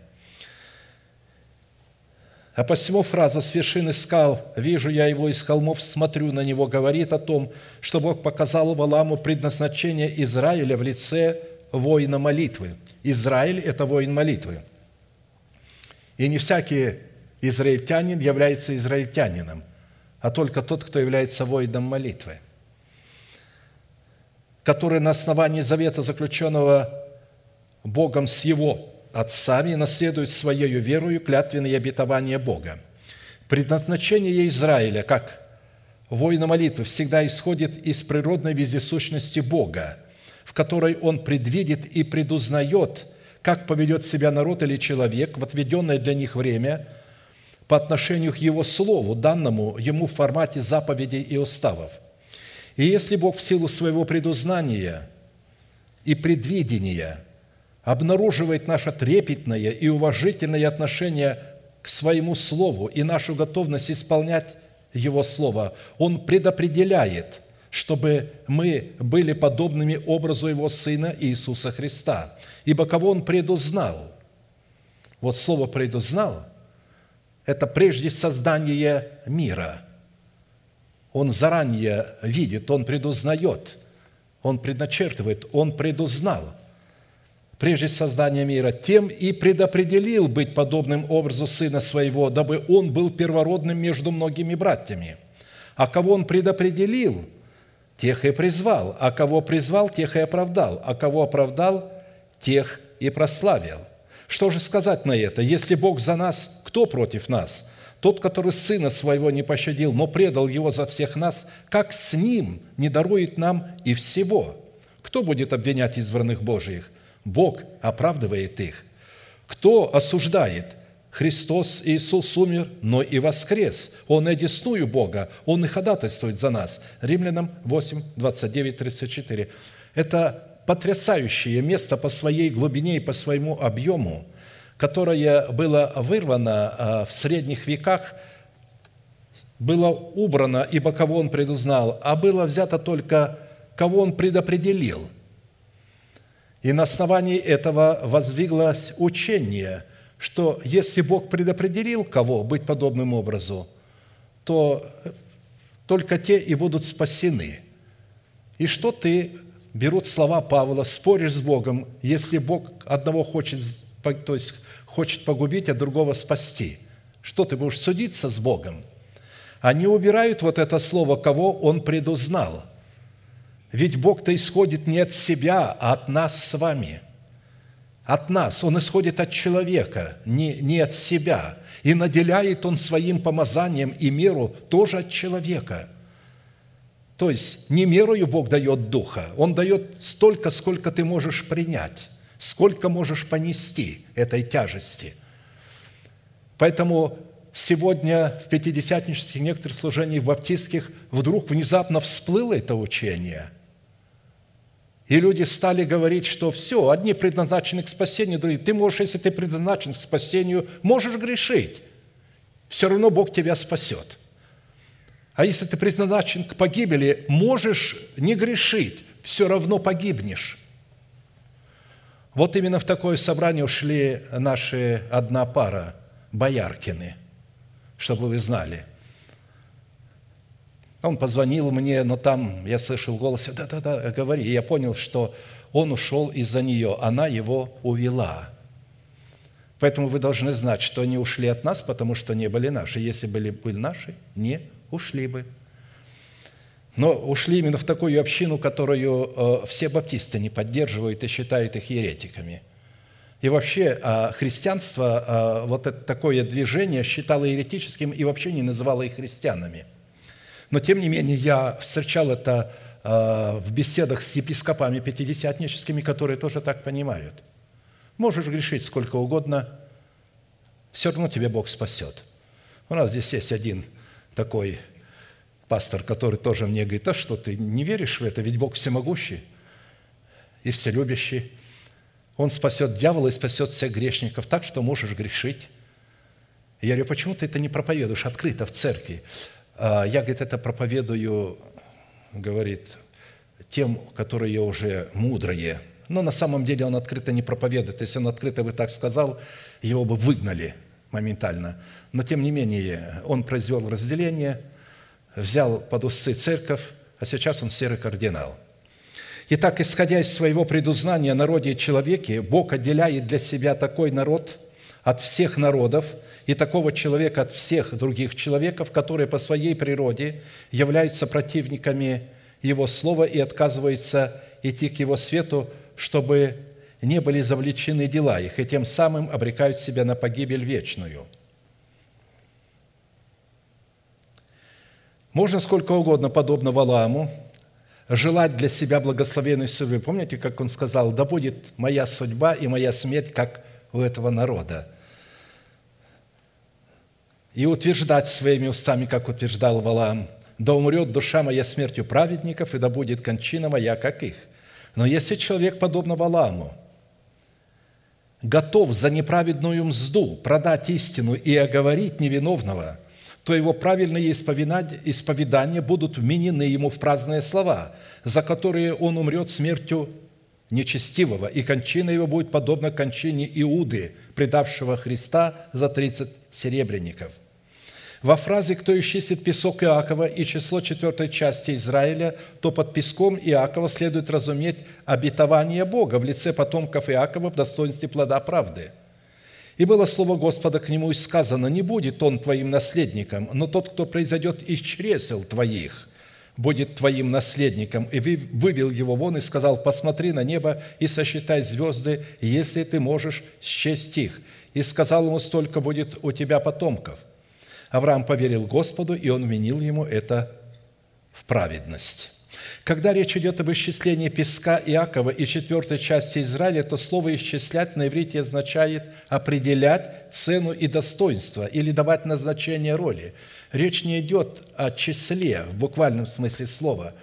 А посему фраза «с вершины скал вижу я его из холмов, смотрю на него» говорит о том, что Бог показал Валаму предназначение Израиля в лице воина молитвы. Израиль – это воин молитвы – и не всякий израильтянин является израильтянином, а только тот, кто является воином молитвы, который на основании завета, заключенного Богом с его отцами, наследует своей верою клятвенные обетования Бога. Предназначение Израиля, как воина молитвы, всегда исходит из природной вездесущности Бога, в которой Он предвидит и предузнает – как поведет себя народ или человек в отведенное для них время по отношению к его слову, данному ему в формате заповедей и уставов. И если Бог в силу своего предузнания и предвидения обнаруживает наше трепетное и уважительное отношение к своему слову и нашу готовность исполнять его слово, Он предопределяет – чтобы мы были подобными образу Его Сына Иисуса Христа. Ибо кого Он предузнал? Вот слово «предузнал» – это прежде создания мира. Он заранее видит, Он предузнает, Он предначертывает, Он предузнал – прежде создания мира, тем и предопределил быть подобным образу Сына Своего, дабы Он был первородным между многими братьями. А кого Он предопределил – тех и призвал, а кого призвал, тех и оправдал, а кого оправдал, тех и прославил. Что же сказать на это? Если Бог за нас, кто против нас? Тот, который Сына Своего не пощадил, но предал Его за всех нас, как с Ним не дарует нам и всего? Кто будет обвинять избранных Божиих? Бог оправдывает их. Кто осуждает? Христос Иисус умер, но и воскрес. Он и одесную Бога, Он и ходатайствует за нас. Римлянам 8, 29, 34. Это потрясающее место по своей глубине и по своему объему, которое было вырвано а, в средних веках, было убрано, ибо кого он предузнал, а было взято только, кого он предопределил. И на основании этого воздвиглось учение – что если Бог предопределил кого быть подобным образу, то только те и будут спасены. И что ты, берут слова Павла, споришь с Богом, если Бог одного хочет, то есть хочет погубить, а другого спасти? Что ты будешь судиться с Богом? Они убирают вот это слово, кого Он предузнал. Ведь Бог-то исходит не от себя, а от нас с вами – от нас, он исходит от человека, не, не от себя. И наделяет он своим помазанием и меру тоже от человека. То есть не мерою Бог дает Духа, Он дает столько, сколько ты можешь принять, сколько можешь понести этой тяжести. Поэтому сегодня в пятидесятнических некоторых служениях в баптистских вдруг внезапно всплыло это учение – и люди стали говорить, что все, одни предназначены к спасению, другие. Ты можешь, если ты предназначен к спасению, можешь грешить. Все равно Бог тебя спасет. А если ты предназначен к погибели, можешь не грешить, все равно погибнешь. Вот именно в такое собрание ушли наши одна пара, Бояркины, чтобы вы знали. Он позвонил мне, но там я слышал голос, да-да-да, говори. И я понял, что он ушел из-за нее, она его увела. Поэтому вы должны знать, что они ушли от нас, потому что не были наши. Если были, были наши, не ушли бы. Но ушли именно в такую общину, которую э, все баптисты не поддерживают и считают их еретиками. И вообще э, христианство, э, вот это такое движение считало еретическим и вообще не называло их христианами – но, тем не менее, я встречал это а, в беседах с епископами пятидесятническими, которые тоже так понимают. Можешь грешить сколько угодно, все равно тебе Бог спасет. У нас здесь есть один такой пастор, который тоже мне говорит, а что ты не веришь в это, ведь Бог всемогущий и вселюбящий. Он спасет дьявола и спасет всех грешников так, что можешь грешить. я говорю, почему ты это не проповедуешь открыто в церкви? А, я, говорит, это проповедую, говорит, тем, которые уже мудрые. Но на самом деле он открыто не проповедует. Если он открыто бы так сказал, его бы выгнали моментально. Но тем не менее, он произвел разделение, взял под усы церковь, а сейчас он серый кардинал. Итак, исходя из своего предузнания о народе и человеке, Бог отделяет для себя такой народ от всех народов – и такого человека от всех других человеков, которые по своей природе являются противниками Его Слова и отказываются идти к Его свету, чтобы не были завлечены дела их, и тем самым обрекают себя на погибель вечную. Можно сколько угодно, подобно Валааму, желать для себя благословенной судьбы. Помните, как он сказал, «Да будет моя судьба и моя смерть, как у этого народа» и утверждать своими устами, как утверждал Валаам, «Да умрет душа моя смертью праведников, и да будет кончина моя, как их». Но если человек, подобно Валааму, готов за неправедную мзду продать истину и оговорить невиновного, то его правильные исповедания будут вменены ему в праздные слова, за которые он умрет смертью нечестивого, и кончина его будет подобна кончине Иуды, предавшего Христа за тридцать серебряников. Во фразе «Кто исчислит песок Иакова и число четвертой части Израиля, то под песком Иакова следует разуметь обетование Бога в лице потомков Иакова в достоинстве плода правды». И было слово Господа к нему сказано, «Не будет он твоим наследником, но тот, кто произойдет из чресел твоих, будет твоим наследником». И вывел его вон и сказал, «Посмотри на небо и сосчитай звезды, если ты можешь счесть их». И сказал ему, «Столько будет у тебя потомков». Авраам поверил Господу, и он вменил ему это в праведность. Когда речь идет об исчислении песка Иакова и четвертой части Израиля, то слово «исчислять» на иврите означает определять цену и достоинство или давать назначение роли. Речь не идет о числе в буквальном смысле слова.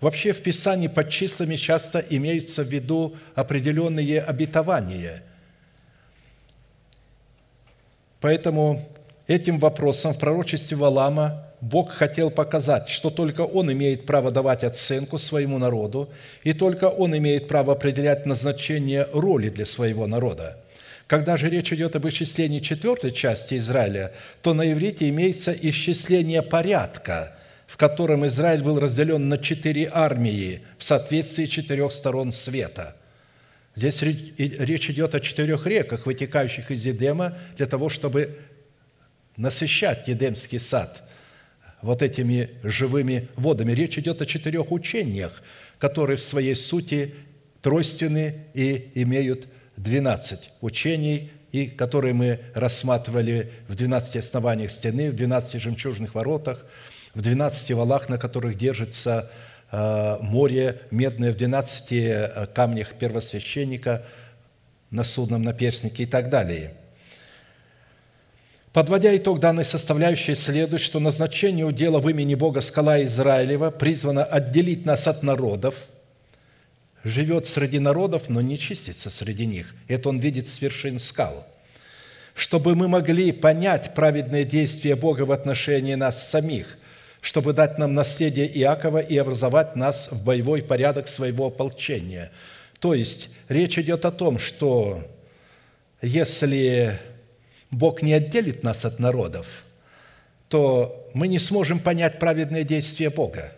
Вообще в Писании под числами часто имеются в виду определенные обетования. Поэтому Этим вопросом в пророчестве Валама Бог хотел показать, что только Он имеет право давать оценку своему народу, и только Он имеет право определять назначение роли для своего народа. Когда же речь идет об исчислении четвертой части Израиля, то на иврите имеется исчисление порядка, в котором Израиль был разделен на четыре армии в соответствии четырех сторон света. Здесь речь идет о четырех реках, вытекающих из Едема, для того, чтобы насыщать Едемский сад вот этими живыми водами. Речь идет о четырех учениях, которые в своей сути тройственны и имеют 12 учений, и которые мы рассматривали в 12 основаниях стены, в 12 жемчужных воротах, в 12 валах, на которых держится э, море медное, в 12 э, камнях первосвященника на судном наперстнике и так далее – Подводя итог данной составляющей, следует, что назначение удела в имени Бога скала Израилева призвано отделить нас от народов, живет среди народов, но не чистится среди них. Это он видит с вершин скал. Чтобы мы могли понять праведные действия Бога в отношении нас самих, чтобы дать нам наследие Иакова и образовать нас в боевой порядок своего ополчения. То есть речь идет о том, что если Бог не отделит нас от народов, то мы не сможем понять праведные действия Бога.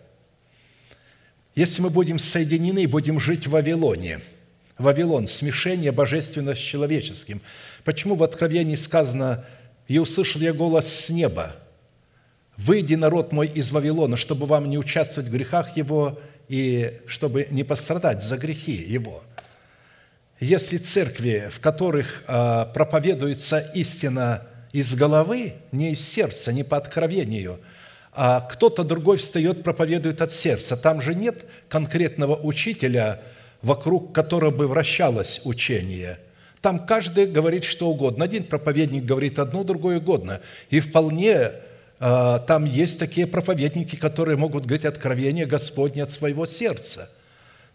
Если мы будем соединены, будем жить в Вавилоне, Вавилон – смешение божественного с человеческим. Почему в Откровении сказано «И услышал я голос с неба, «Выйди, народ мой, из Вавилона, чтобы вам не участвовать в грехах его и чтобы не пострадать за грехи его». Если церкви, в которых а, проповедуется истина из головы, не из сердца, не по откровению, а кто-то другой встает, проповедует от сердца, там же нет конкретного учителя, вокруг которого бы вращалось учение. Там каждый говорит что угодно. Один проповедник говорит одно, другое угодно. И вполне а, там есть такие проповедники, которые могут говорить откровение Господне от своего сердца –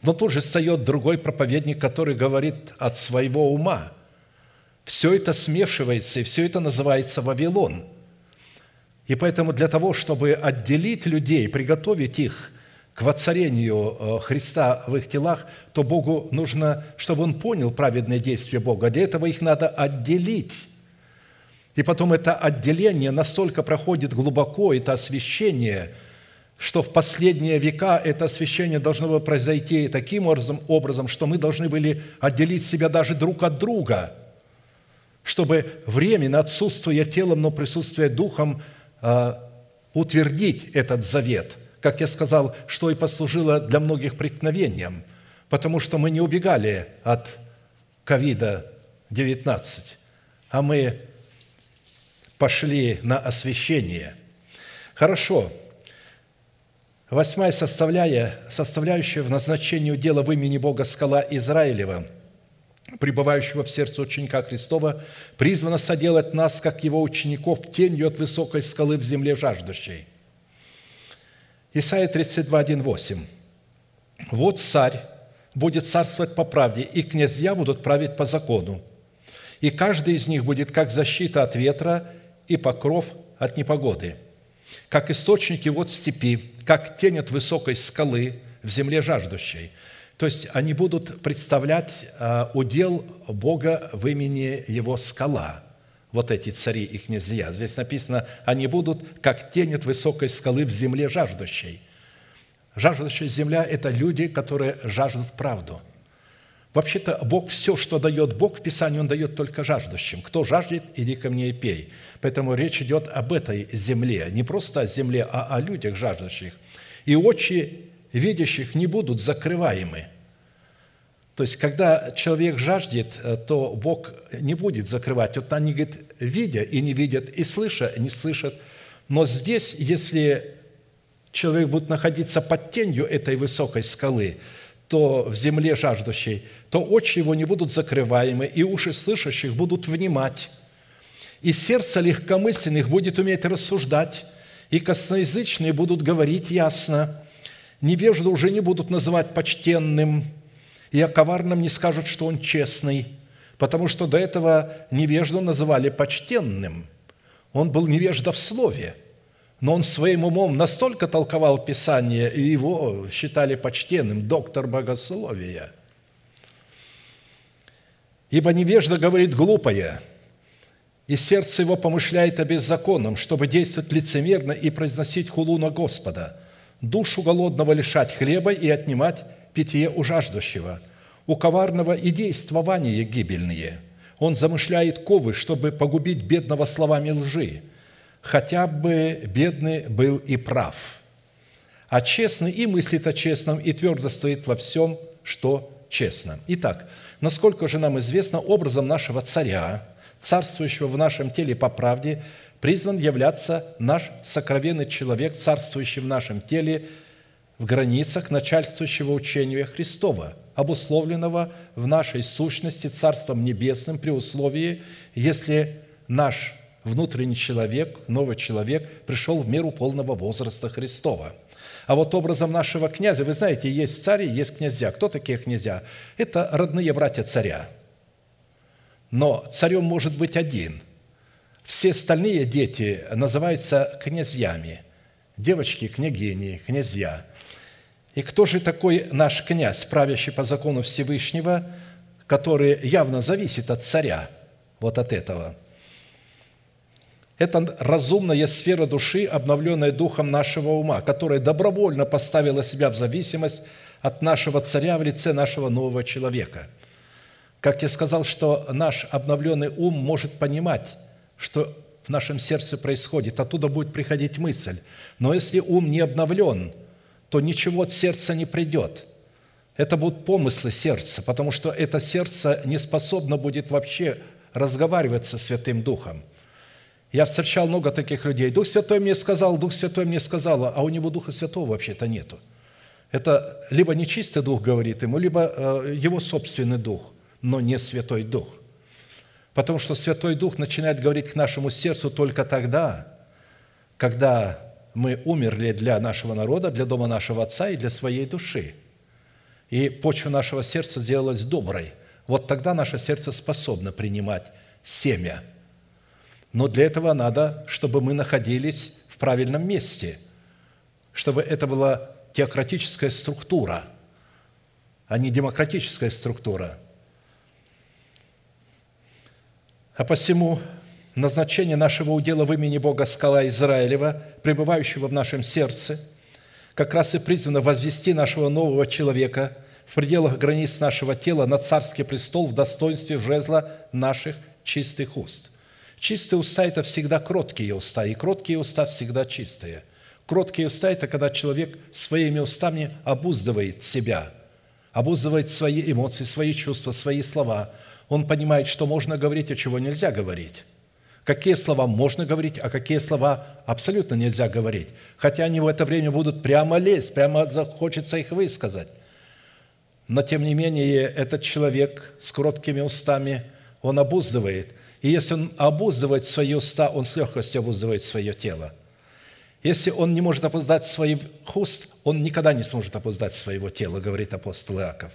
но тут же встает другой проповедник, который говорит от своего ума. Все это смешивается, и все это называется Вавилон. И поэтому для того, чтобы отделить людей, приготовить их к воцарению э, Христа в их телах, то Богу нужно, чтобы он понял праведное действие Бога. Для этого их надо отделить. И потом это отделение настолько проходит глубоко, это освящение – что в последние века это освящение должно было произойти таким образом, образом, что мы должны были отделить себя даже друг от друга, чтобы временно отсутствуя телом, но присутствуя духом, утвердить этот завет. Как я сказал, что и послужило для многих преткновением, потому что мы не убегали от ковида-19, а мы пошли на освящение. Хорошо, Восьмая составляя, составляющая в назначении дела в имени Бога скала Израилева, пребывающего в сердце ученика Христова, призвана соделать нас, как его учеников, тенью от высокой скалы в земле жаждущей. Исайя 32, 1, 8. «Вот царь будет царствовать по правде, и князья будут править по закону, и каждый из них будет как защита от ветра и покров от непогоды, как источники вот в степи, как тень от высокой скалы в земле жаждущей. То есть они будут представлять а, удел Бога в имени Его скала, вот эти цари и князья. Здесь написано, они будут как тень от высокой скалы в земле жаждущей. Жаждущая земля – это люди, которые жаждут правду. Вообще-то Бог все, что дает Бог в Писании, Он дает только жаждущим. Кто жаждет, иди ко мне и пей. Поэтому речь идет об этой земле, не просто о земле, а о людях жаждущих. И очи видящих не будут закрываемы. То есть, когда человек жаждет, э, то Бог не будет закрывать. Вот они, говорят, видя и не видят, и слыша, и не слышат. Но здесь, если человек будет находиться под тенью этой высокой скалы, то в земле жаждущей, то очи его не будут закрываемы, и уши слышащих будут внимать и сердце легкомысленных будет уметь рассуждать, и косноязычные будут говорить ясно, невежду уже не будут называть почтенным, и о коварном не скажут, что он честный, потому что до этого невежду называли почтенным. Он был невежда в слове, но он своим умом настолько толковал Писание, и его считали почтенным, доктор богословия. Ибо невежда говорит глупое – и сердце его помышляет о беззаконном, чтобы действовать лицемерно и произносить хулу на Господа, душу голодного лишать хлеба и отнимать питье у жаждущего, у коварного и действования гибельные. Он замышляет ковы, чтобы погубить бедного словами лжи, хотя бы бедный был и прав. А честный и мыслит о честном, и твердо стоит во всем, что честно. Итак, насколько же нам известно, образом нашего царя, царствующего в нашем теле по правде, призван являться наш сокровенный человек, царствующий в нашем теле в границах начальствующего учения Христова, обусловленного в нашей сущности Царством Небесным при условии, если наш внутренний человек, новый человек, пришел в меру полного возраста Христова. А вот образом нашего князя, вы знаете, есть цари, есть князья. Кто такие князья? Это родные братья царя. Но царем может быть один. Все остальные дети называются князьями. Девочки – княгини, князья – и кто же такой наш князь, правящий по закону Всевышнего, который явно зависит от царя, вот от этого? Это разумная сфера души, обновленная духом нашего ума, которая добровольно поставила себя в зависимость от нашего царя в лице нашего нового человека. Как я сказал, что наш обновленный ум может понимать, что в нашем сердце происходит, оттуда будет приходить мысль. Но если ум не обновлен – то ничего от сердца не придет. Это будут помыслы сердца, потому что это сердце не способно будет вообще разговаривать со Святым Духом. Я встречал много таких людей. Дух Святой мне сказал, Дух Святой мне сказал, а у него Духа Святого вообще-то нету. Это либо нечистый Дух говорит ему, либо э, его собственный Дух, но не Святой Дух. Потому что Святой Дух начинает говорить к нашему сердцу только тогда, когда мы умерли для нашего народа, для дома нашего Отца и для своей души. И почва нашего сердца сделалась доброй. Вот тогда наше сердце способно принимать семя. Но для этого надо, чтобы мы находились в правильном месте, чтобы это была теократическая структура, а не демократическая структура. А посему назначение нашего удела в имени Бога скала Израилева, пребывающего в нашем сердце, как раз и призвано возвести нашего нового человека в пределах границ нашего тела на царский престол в достоинстве жезла наших чистых уст. Чистые уста – это всегда кроткие уста, и кроткие уста всегда чистые. Кроткие уста – это когда человек своими устами обуздывает себя, обуздывает свои эмоции, свои чувства, свои слова. Он понимает, что можно говорить, а чего нельзя говорить какие слова можно говорить, а какие слова абсолютно нельзя говорить. Хотя они в это время будут прямо лезть, прямо захочется их высказать. Но, тем не менее, этот человек с кроткими устами, он обуздывает. И если он обуздывает свои уста, он с легкостью обуздывает свое тело. Если он не может опоздать своих уст, он никогда не сможет опоздать своего тела, говорит апостол Иаков.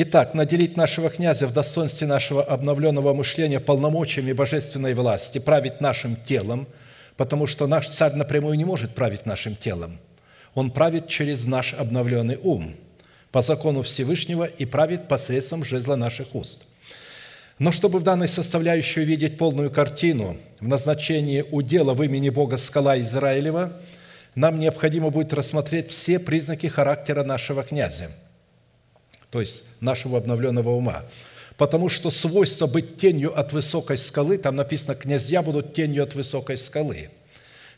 Итак, наделить нашего князя в достоинстве нашего обновленного мышления полномочиями божественной власти, править нашим телом, потому что наш царь напрямую не может править нашим телом. Он правит через наш обновленный ум, по закону Всевышнего и правит посредством жезла наших уст. Но чтобы в данной составляющей увидеть полную картину в назначении удела в имени Бога скала Израилева, нам необходимо будет рассмотреть все признаки характера нашего князя – то есть нашего обновленного ума. Потому что свойство быть тенью от высокой скалы, там написано, князья будут тенью от высокой скалы.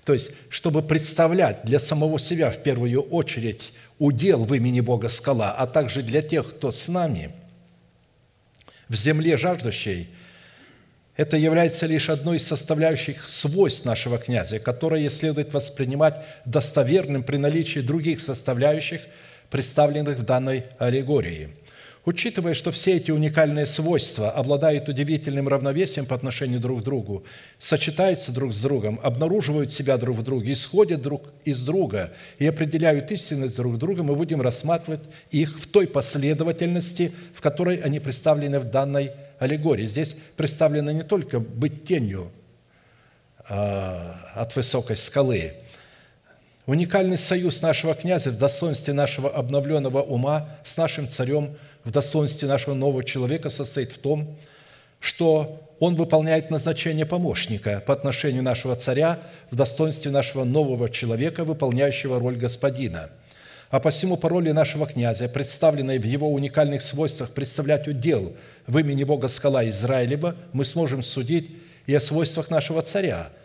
То есть, чтобы представлять для самого себя в первую очередь удел в имени Бога скала, а также для тех, кто с нами, в земле жаждущей, это является лишь одной из составляющих свойств нашего князя, которое следует воспринимать достоверным при наличии других составляющих – представленных в данной аллегории. Учитывая, что все эти уникальные свойства обладают удивительным равновесием по отношению друг к другу, сочетаются друг с другом, обнаруживают себя друг в друге, исходят друг из друга и определяют истинность друг друга, мы будем рассматривать их в той последовательности, в которой они представлены в данной аллегории. Здесь представлено не только быть тенью а, от высокой скалы – Уникальный союз нашего князя в достоинстве нашего обновленного ума с нашим царем в достоинстве нашего нового человека состоит в том, что он выполняет назначение помощника по отношению нашего царя в достоинстве нашего нового человека, выполняющего роль господина. А посему по роли нашего князя, представленной в его уникальных свойствах представлять удел в имени Бога скала Израилева, мы сможем судить и о свойствах нашего царя –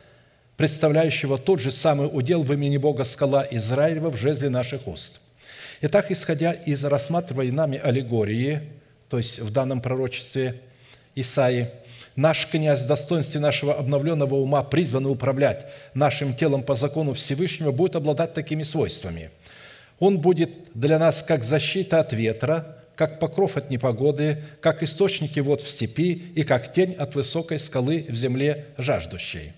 представляющего тот же самый удел в имени Бога скала Израилева в жезле наших уст. Итак, исходя из рассматриваемой нами аллегории, то есть в данном пророчестве Исаии, наш князь в достоинстве нашего обновленного ума, призванный управлять нашим телом по закону Всевышнего, будет обладать такими свойствами. Он будет для нас как защита от ветра, как покров от непогоды, как источники вод в степи и как тень от высокой скалы в земле жаждущей.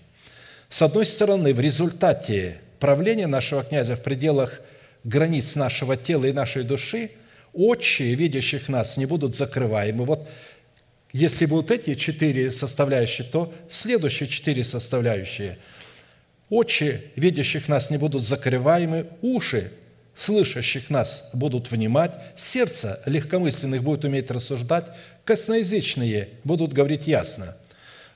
С одной стороны, в результате правления нашего князя в пределах границ нашего тела и нашей души, очи, видящих нас, не будут закрываемы. Вот если будут эти четыре составляющие, то следующие четыре составляющие. Очи, видящих нас, не будут закрываемы, уши, слышащих нас будут внимать, сердце легкомысленных будет уметь рассуждать, косноязычные будут говорить ясно.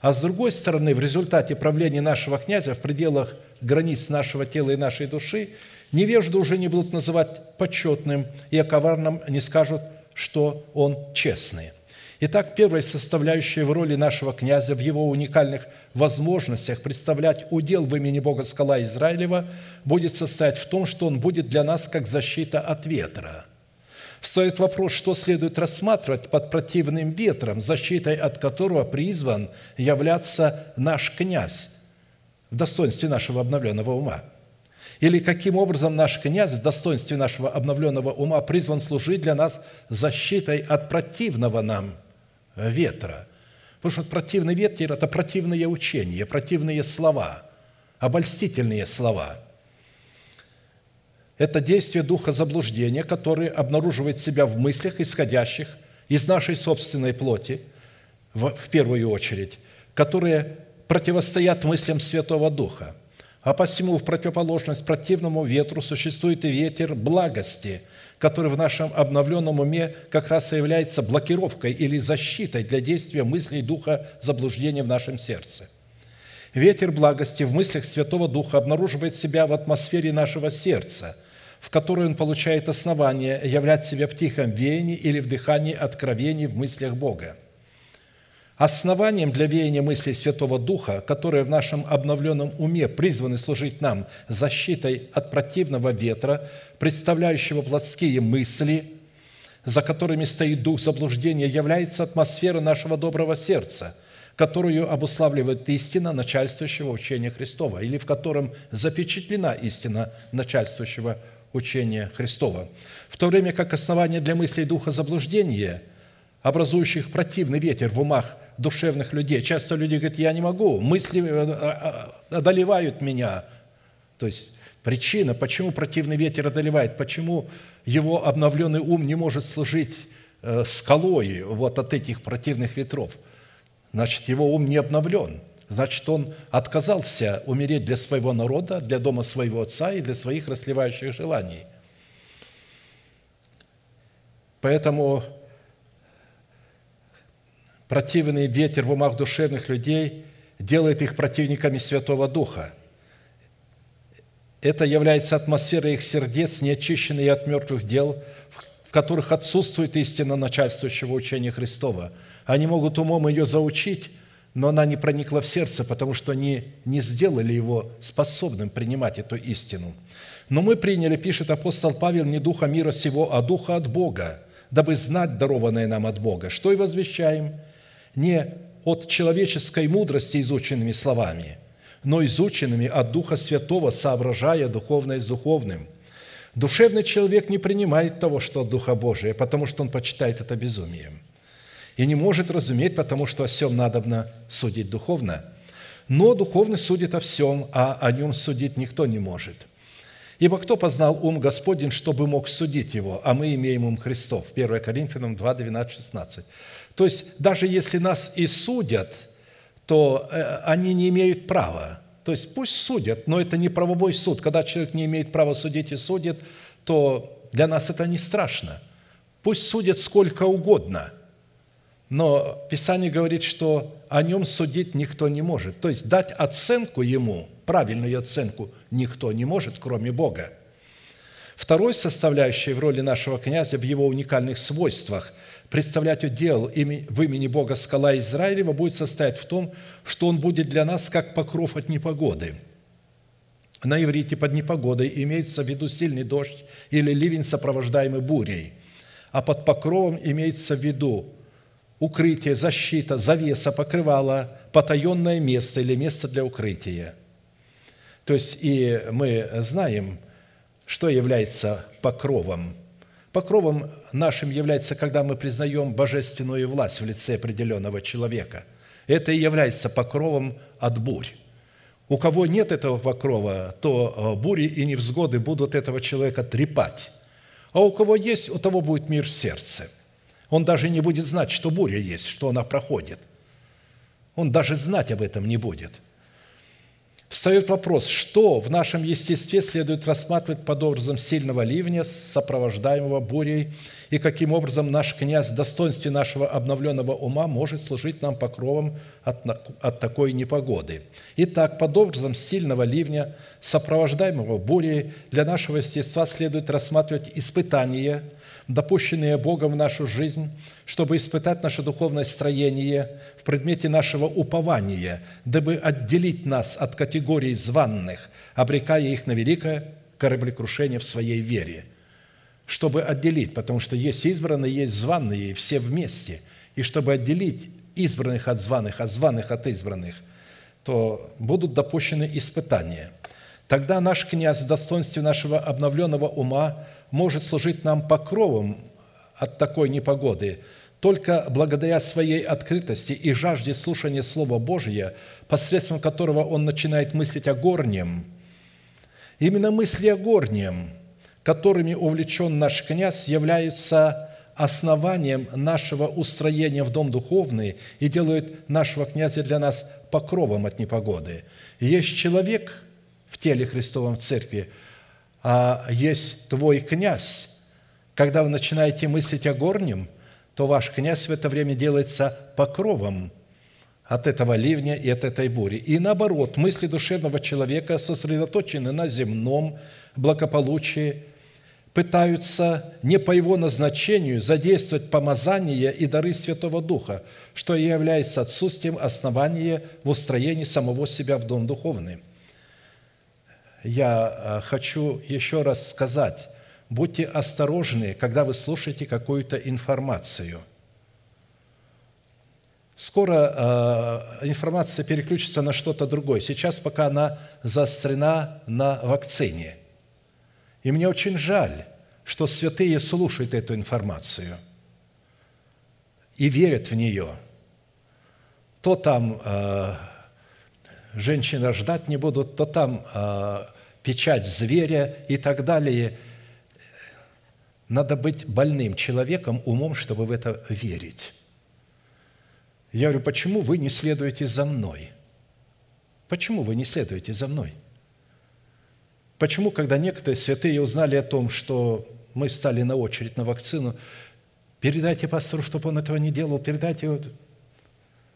А с другой стороны, в результате правления нашего князя в пределах границ нашего тела и нашей души, невежды уже не будут называть почетным, и о коварном не скажут, что он честный – Итак, первая составляющая в роли нашего князя в его уникальных возможностях представлять удел в имени Бога скала Израилева будет состоять в том, что он будет для нас как защита от ветра. Стоит вопрос, что следует рассматривать под противным ветром, защитой от которого призван являться наш князь в достоинстве нашего обновленного ума. Или каким образом наш князь в достоинстве нашего обновленного ума призван служить для нас защитой от противного нам – ветра. Потому что противный ветер – это противные учения, противные слова, обольстительные слова. Это действие духа заблуждения, который обнаруживает себя в мыслях, исходящих из нашей собственной плоти, в, в первую очередь, которые противостоят мыслям Святого Духа. А посему в противоположность противному ветру существует и ветер благости – который в нашем обновленном уме как раз и является блокировкой или защитой для действия мыслей духа заблуждения в нашем сердце. Ветер благости в мыслях Святого Духа обнаруживает себя в атмосфере нашего сердца, в которой он получает основание являть себя в тихом веянии или в дыхании откровений в мыслях Бога. Основанием для веяния мыслей Святого Духа, которые в нашем обновленном уме призваны служить нам защитой от противного ветра, представляющего плотские мысли, за которыми стоит дух заблуждения, является атмосфера нашего доброго сердца, которую обуславливает истина начальствующего учения Христова, или в котором запечатлена истина начальствующего учения Христова. В то время как основание для мыслей духа заблуждения, образующих противный ветер в умах душевных людей. Часто люди говорят, я не могу, мысли э, э, э, одолевают меня. То есть причина, почему противный ветер одолевает, почему его обновленный ум не может служить скалой вот от этих противных ветров. Значит, его ум не обновлен. Значит, он отказался умереть для своего народа, для дома своего отца и для своих расливающих желаний. Поэтому противный ветер в умах душевных людей делает их противниками Святого Духа. Это является атмосферой их сердец, неочищенной от мертвых дел, в которых отсутствует истина начальствующего учения Христова. Они могут умом ее заучить, но она не проникла в сердце, потому что они не сделали его способным принимать эту истину. Но мы приняли, пишет апостол Павел, не духа мира сего, а духа от Бога, дабы знать дарованное нам от Бога. Что и возвещаем – не от человеческой мудрости изученными словами, но изученными от Духа Святого, соображая духовное с духовным. Душевный человек не принимает того, что от Духа Божия, потому что он почитает это безумием. И не может разуметь, потому что о всем надобно судить духовно. Но духовный судит о всем, а о нем судить никто не может. Ибо кто познал ум Господень, чтобы мог судить его, а мы имеем ум Христов. 1 Коринфянам 2, 12, 16. То есть даже если нас и судят, то э, они не имеют права. То есть пусть судят, но это не правовой суд. Когда человек не имеет права судить и судит, то для нас это не страшно. Пусть судят сколько угодно, но Писание говорит, что о нем судить никто не может. То есть дать оценку ему, правильную оценку, никто не может, кроме Бога. Второй составляющей в роли нашего князя в его уникальных свойствах – представлять удел в имени Бога скала Израилева будет состоять в том, что он будет для нас как покров от непогоды. на иврите под непогодой имеется в виду сильный дождь или ливень, сопровождаемый бурей, а под покровом имеется в виду укрытие, защита, завеса, покрывало, потаенное место или место для укрытия. То есть и мы знаем, что является покровом. Покровом нашим является, когда мы признаем божественную власть в лице определенного человека. Это и является покровом от бурь. У кого нет этого покрова, то э, бури и невзгоды будут этого человека трепать. А у кого есть, у того будет мир в сердце. Он даже не будет знать, что буря есть, что она проходит. Он даже знать об этом не будет – Встает вопрос, что в нашем естестве следует рассматривать под образом сильного ливня, сопровождаемого бурей, и каким образом наш князь в достоинстве нашего обновленного ума может служить нам покровом от, от такой непогоды. Итак, под образом сильного ливня, сопровождаемого бурей, для нашего естества следует рассматривать испытания – допущенные Богом в нашу жизнь, чтобы испытать наше духовное строение в предмете нашего упования, дабы отделить нас от категорий званных, обрекая их на великое кораблекрушение в своей вере. Чтобы отделить, потому что есть избранные, есть званные, все вместе. И чтобы отделить избранных от званых, а званых от избранных, то будут допущены испытания. Тогда наш князь в достоинстве нашего обновленного ума может служить нам покровом от такой непогоды только благодаря своей открытости и жажде слушания Слова Божия, посредством которого он начинает мыслить о горнем. Именно мысли о горнем, которыми увлечен наш князь, являются основанием нашего устроения в дом духовный и делают нашего князя для нас покровом от непогоды. Есть человек в теле Христовом в церкви – есть твой князь. Когда вы начинаете мыслить о горнем, то ваш князь в это время делается покровом от этого ливня и от этой бури. И наоборот, мысли душевного человека сосредоточены на земном благополучии, пытаются не по его назначению задействовать помазание и дары Святого Духа, что и является отсутствием основания в устроении самого себя в дом духовный – я э, хочу еще раз сказать, будьте осторожны, когда вы слушаете какую-то информацию. Скоро э, информация переключится на что-то другое. Сейчас пока она заострена на вакцине. И мне очень жаль, что святые слушают эту информацию и верят в нее. То там э, женщины ждать не будут, то там э, печать зверя и так далее. Надо быть больным человеком, умом, чтобы в это верить. Я говорю, почему вы не следуете за мной? Почему вы не следуете за мной? Почему, когда некоторые святые узнали о том, что мы стали на очередь на вакцину, передайте пастору, чтобы он этого не делал, передайте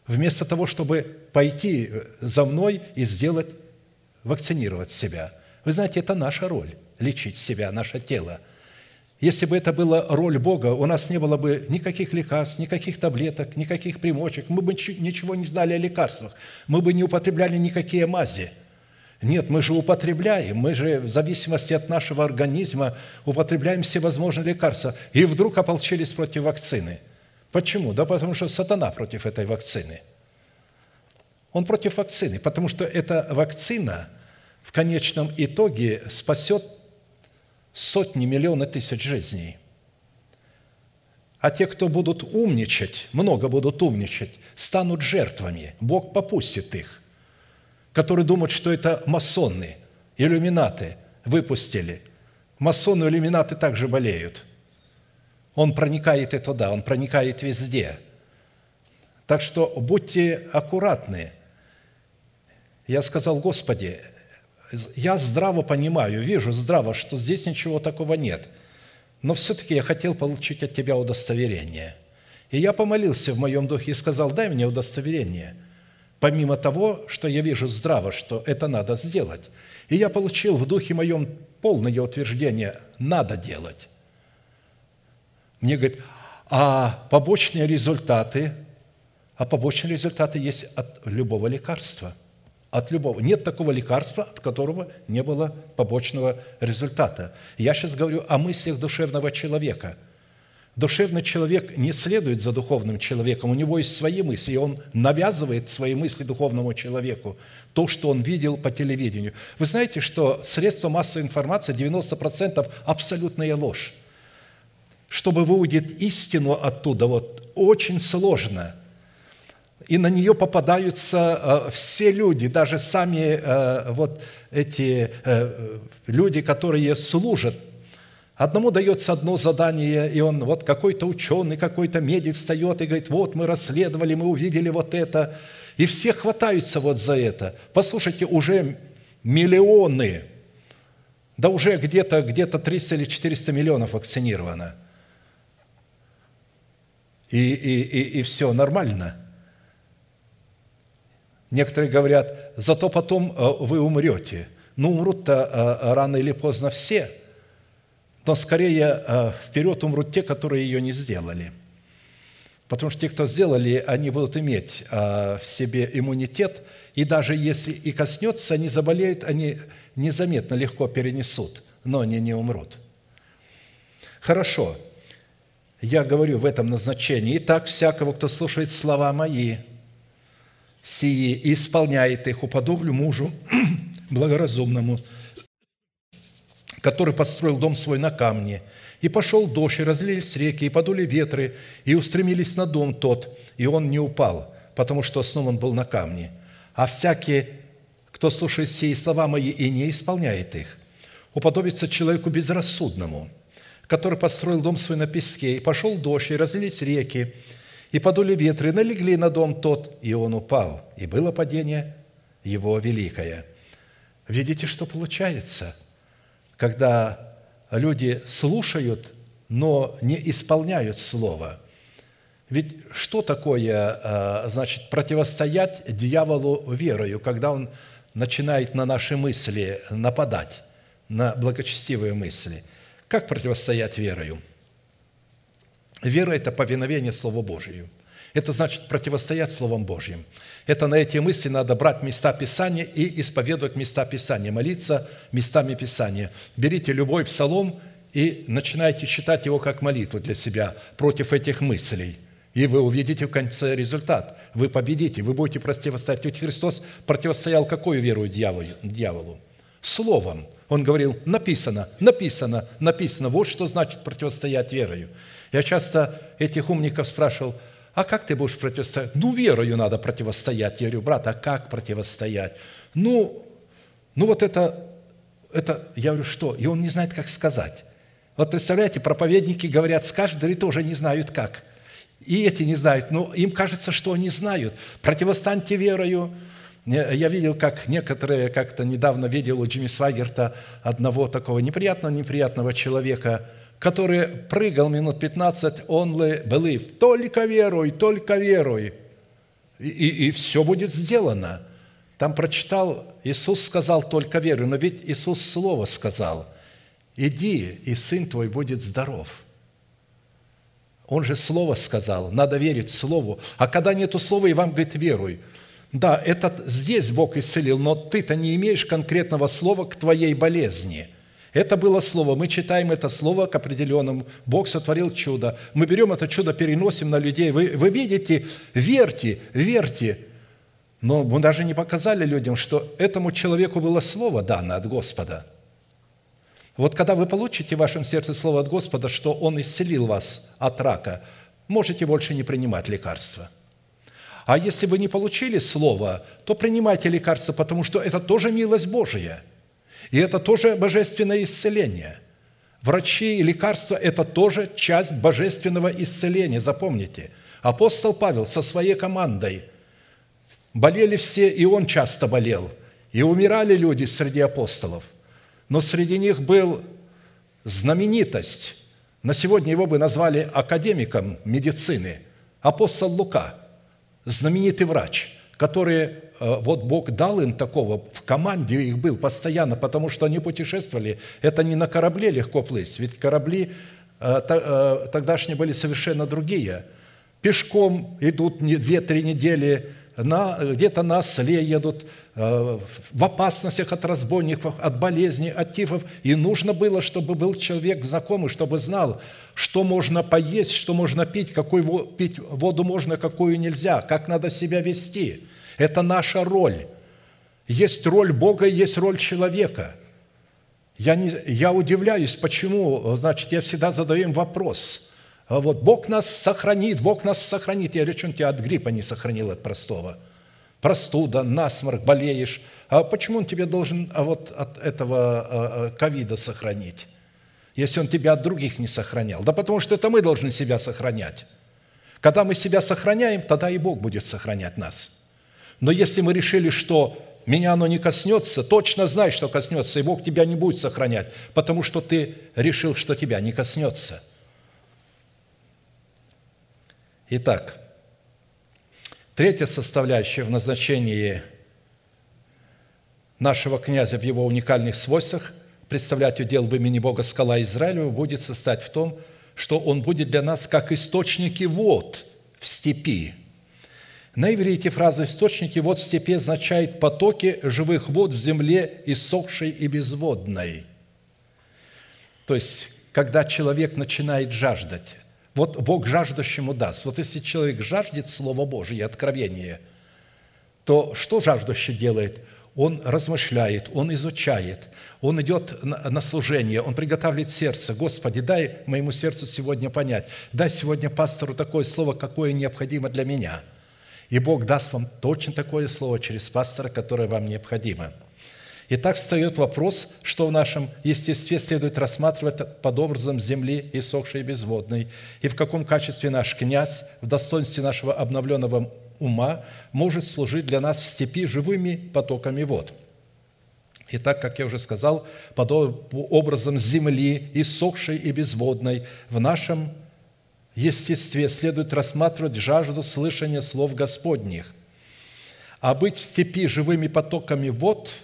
вместо того, чтобы пойти за мной и сделать, вакцинировать себя. Вы знаете, это наша роль – лечить себя, наше тело. Если бы это была роль Бога, у нас не было бы никаких лекарств, никаких таблеток, никаких примочек. Мы бы ничего не знали о лекарствах. Мы бы не употребляли никакие мази. Нет, мы же употребляем, мы же в зависимости от нашего организма употребляем все возможные лекарства. И вдруг ополчились против вакцины – Почему? Да потому что сатана против этой вакцины. Он против вакцины, потому что эта вакцина в конечном итоге спасет сотни, миллионы тысяч жизней. А те, кто будут умничать, много будут умничать, станут жертвами. Бог попустит их, которые думают, что это масоны, иллюминаты выпустили. Масоны и иллюминаты также болеют – он проникает и туда, Он проникает везде. Так что будьте аккуратны. Я сказал, Господи, я здраво понимаю, вижу здраво, что здесь ничего такого нет. Но все-таки я хотел получить от Тебя удостоверение. И я помолился в моем духе и сказал, дай мне удостоверение. Помимо того, что я вижу здраво, что это надо сделать. И я получил в духе моем полное утверждение – надо делать. Мне говорят, а побочные результаты, а побочные результаты есть от любого лекарства. от любого. Нет такого лекарства, от которого не было побочного результата. Я сейчас говорю о мыслях душевного человека. Душевный человек не следует за духовным человеком, у него есть свои мысли, и он навязывает свои мысли духовному человеку, то, что он видел по телевидению. Вы знаете, что средства массовой информации 90% абсолютная ложь. Чтобы выудить истину оттуда, вот очень сложно – и на нее попадаются э, все люди, даже сами э, вот эти э, люди, которые служат. Одному дается одно задание, и он, вот какой-то ученый, какой-то медик встает и говорит, вот мы расследовали, мы увидели вот это. И все хватаются вот за это. Послушайте, уже миллионы, да уже где-то где 300 или 400 миллионов вакцинировано. И, и, и, и все нормально – Некоторые говорят, зато потом э, вы умрете. Ну, умрут-то э, рано или поздно все, но скорее э, вперед умрут те, которые ее не сделали. Потому что те, кто сделали, они будут иметь в себе иммунитет, и даже если и коснется, они заболеют, они незаметно, легко перенесут, но они не умрут. Хорошо, я говорю в этом назначении. Итак, всякого, кто слушает слова мои – сии и исполняет их, уподоблю мужу *clears throat* благоразумному, который построил дом свой на камне. И пошел дождь, и разлились реки, и подули ветры, и устремились на дом тот, и он не упал, потому что основан был на камне. А всякий, кто слушает сии слова мои и не исполняет их, уподобится человеку безрассудному, который построил дом свой на песке, и пошел дождь, и разлились реки, и подули ветры, налегли на дом тот, и он упал, и было падение его великое». Видите, что получается, когда люди слушают, но не исполняют Слово. Ведь что такое, а, значит, противостоять дьяволу верою, когда он начинает на наши мысли нападать, на благочестивые мысли? Как противостоять верою? Вера – это повиновение Слову Божию. Это значит противостоять Словом Божьим. Это на эти мысли надо брать места Писания и исповедовать места Писания, молиться местами Писания. Берите любой псалом и начинайте читать его как молитву для себя против этих мыслей. И вы увидите в конце результат. Вы победите, вы будете противостоять. Ведь Христос противостоял какую веру дьяволу? Словом. Он говорил, написано, написано, написано. Вот что значит противостоять верою. Я часто этих умников спрашивал, а как ты будешь противостоять? Ну, верою надо противостоять. Я говорю, брат, а как противостоять? Ну, ну вот это, это, я говорю, что? И он не знает, как сказать. Вот представляете, проповедники говорят, скажут, и тоже не знают как. И эти не знают, но им кажется, что они знают. Противостаньте верою. Я видел, как некоторые, как-то недавно видел у Джимми Свагерта одного такого неприятного-неприятного человека – который прыгал минут 15, он believe, только веруй, только веруй, и, и, и все будет сделано. Там прочитал, Иисус сказал только веруй, но ведь Иисус слово сказал, иди, и сын твой будет здоров. Он же слово сказал, надо верить слову. А когда нету слова, и вам говорит, веруй. Да, это здесь Бог исцелил, но ты-то не имеешь конкретного слова к твоей болезни – это было слово. Мы читаем это слово к определенному. Бог сотворил чудо. Мы берем это чудо, переносим на людей. Вы, вы видите, верьте, верьте. Но мы даже не показали людям, что этому человеку было слово дано от Господа. Вот когда вы получите в вашем сердце слово от Господа, что Он исцелил вас от рака, можете больше не принимать лекарства. А если вы не получили слово, то принимайте лекарства, потому что это тоже милость Божия – и это тоже божественное исцеление. Врачи и лекарства – это тоже часть божественного исцеления, запомните. Апостол Павел со своей командой болели все, и он часто болел. И умирали люди среди апостолов. Но среди них был знаменитость. На сегодня его бы назвали академиком медицины. Апостол Лука, знаменитый врач, который Э, вот Бог дал им такого, в команде их был постоянно, потому что они путешествовали. Это не на корабле легко плыть, ведь корабли э, э, тогдашние были совершенно другие. Пешком идут две-три недели на, где-то на осле едут, в опасностях от разбойников, от болезней, от тифов. И нужно было, чтобы был человек знакомый, чтобы знал, что можно поесть, что можно пить, какую пить воду можно, какую нельзя, как надо себя вести. Это наша роль. Есть роль Бога, есть роль человека. Я, не, я удивляюсь, почему, значит, я всегда задаю им вопрос – а вот Бог нас сохранит, Бог нас сохранит. Я говорю, что он тебя от гриппа не сохранил, от простого? Простуда, насморк, болеешь. А почему он тебе должен а вот от этого а, а, ковида сохранить, если он тебя от других не сохранял? Да потому что это мы должны себя сохранять. Когда мы себя сохраняем, тогда и Бог будет сохранять нас. Но если мы решили, что меня оно не коснется, точно знай, что коснется, и Бог тебя не будет сохранять, потому что ты решил, что тебя не коснется – Итак, третья составляющая в назначении нашего князя в его уникальных свойствах представлять удел в имени Бога скала Израилева будет состоять в том, что он будет для нас как источники вод в степи. На иврите фраза «источники вод в степи» означает потоки живых вод в земле иссохшей и безводной. То есть, когда человек начинает жаждать, вот Бог жаждущему даст. Вот если человек жаждет Слова Божие и откровения, то что жаждущий делает? Он размышляет, он изучает, он идет на служение, он приготавливает сердце. Господи, дай моему сердцу сегодня понять, дай сегодня пастору такое слово, какое необходимо для меня. И Бог даст вам точно такое слово через пастора, которое вам необходимо – и так встает вопрос, что в нашем естестве следует рассматривать под образом земли иссохшей и безводной, и в каком качестве наш князь в достоинстве нашего обновленного ума может служить для нас в степи живыми потоками вод. И так, как я уже сказал, под образом земли, иссохшей и безводной, в нашем естестве следует рассматривать жажду слышания слов Господних. А быть в степи живыми потоками вод –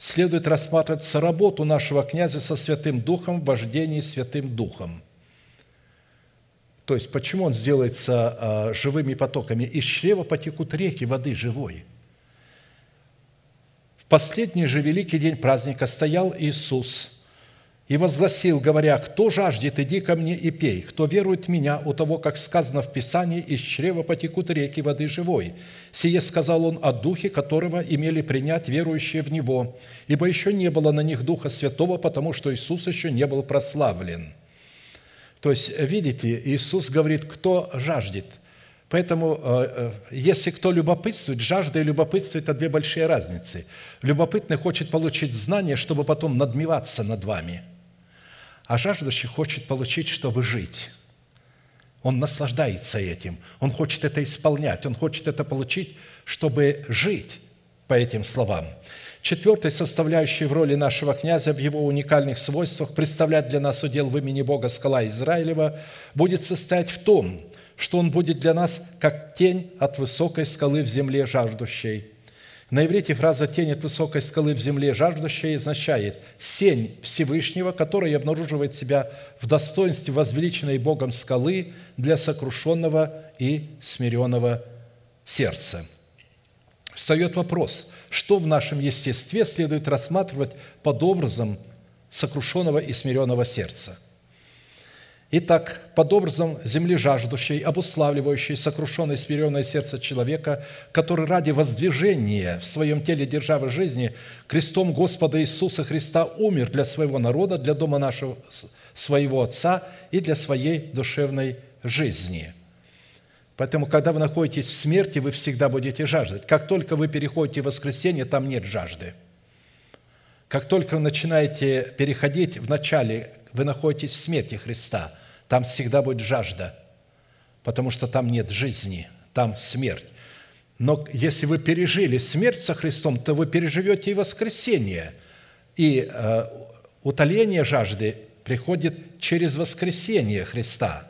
следует рассматривать соработу нашего князя со Святым Духом в вождении Святым Духом. То есть, почему он сделается а, живыми потоками? Из чрева потекут реки воды живой. В последний же великий день праздника стоял Иисус – и возгласил, говоря, «Кто жаждет, иди ко мне и пей. Кто верует в меня, у того, как сказано в Писании, из чрева потекут реки воды живой». Сие сказал он о Духе, которого имели принять верующие в Него, ибо еще не было на них Духа Святого, потому что Иисус еще не был прославлен». То есть, видите, Иисус говорит, кто жаждет. Поэтому, э, э, если кто любопытствует, жажда и любопытство – это две большие разницы. Любопытный хочет получить знания, чтобы потом надмеваться над вами – а жаждущий хочет получить, чтобы жить. Он наслаждается этим, он хочет это исполнять, он хочет это получить, чтобы жить по этим словам. Четвертой составляющей в роли нашего князя в его уникальных свойствах представлять для нас удел в имени Бога скала Израилева будет состоять в том, что он будет для нас как тень от высокой скалы в земле жаждущей – на иврите фраза «тень от высокой скалы в земле жаждущая» означает «сень Всевышнего, который обнаруживает себя в достоинстве возвеличенной Богом скалы для сокрушенного и смиренного сердца». Встает вопрос, что в нашем естестве следует рассматривать под образом сокрушенного и смиренного сердца – Итак, под образом земли жаждущей, обуславливающей сокрушенное смиренное сердце человека, который ради воздвижения в своем теле державы жизни крестом Господа Иисуса Христа умер для своего народа, для дома нашего, своего Отца и для своей душевной жизни. Поэтому, когда вы находитесь в смерти, вы всегда будете жаждать. Как только вы переходите в воскресенье, там нет жажды. Как только вы начинаете переходить в начале, вы находитесь в смерти Христа – там всегда будет жажда, потому что там нет жизни, там смерть. Но если вы пережили смерть со Христом, то вы переживете и воскресение. И э, утоление жажды приходит через воскресение Христа.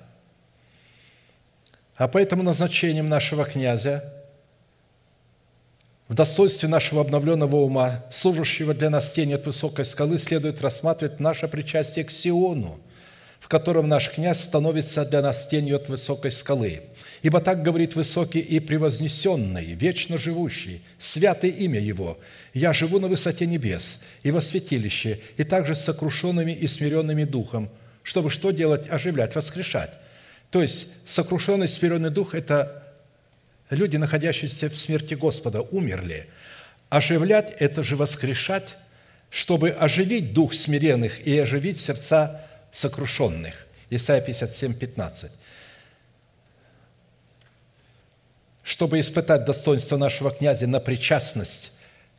А поэтому назначением нашего князя в достоинстве нашего обновленного ума, служащего для нас тени от высокой скалы, следует рассматривать наше причастие к Сиону – в котором наш князь становится для нас тенью от высокой скалы. Ибо так говорит высокий и превознесенный, вечно живущий, святое имя Его. Я живу на высоте небес и во святилище, и также с сокрушенными и смиренными духом, чтобы что делать? Оживлять, воскрешать. То есть сокрушенный, смиренный дух – это люди, находящиеся в смерти Господа, умерли. Оживлять – это же воскрешать, чтобы оживить дух смиренных и оживить сердца сокрушенных. Исайя 57, 15. Чтобы испытать достоинство нашего князя на причастность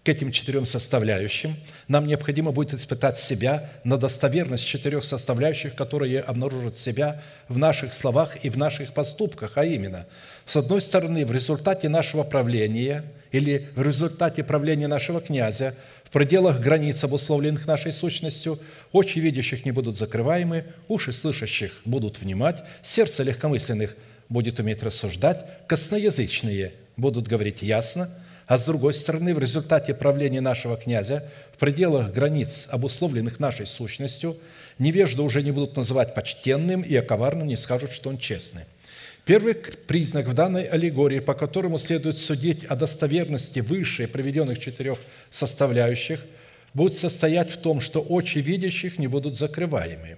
к этим четырем составляющим, нам необходимо будет испытать себя на достоверность четырех составляющих, которые обнаружат себя в наших словах и в наших поступках, а именно, с одной стороны, в результате нашего правления или в результате правления нашего князя в пределах границ, обусловленных нашей сущностью, очи видящих не будут закрываемы, уши слышащих будут внимать, сердце легкомысленных будет уметь рассуждать, косноязычные будут говорить ясно – а с другой стороны, в результате правления нашего князя в пределах границ, обусловленных нашей сущностью, невежды уже не будут называть почтенным и о коварном не скажут, что он честный. Первый признак в данной аллегории, по которому следует судить о достоверности выше приведенных четырех составляющих, будет состоять в том, что очи видящих не будут закрываемы.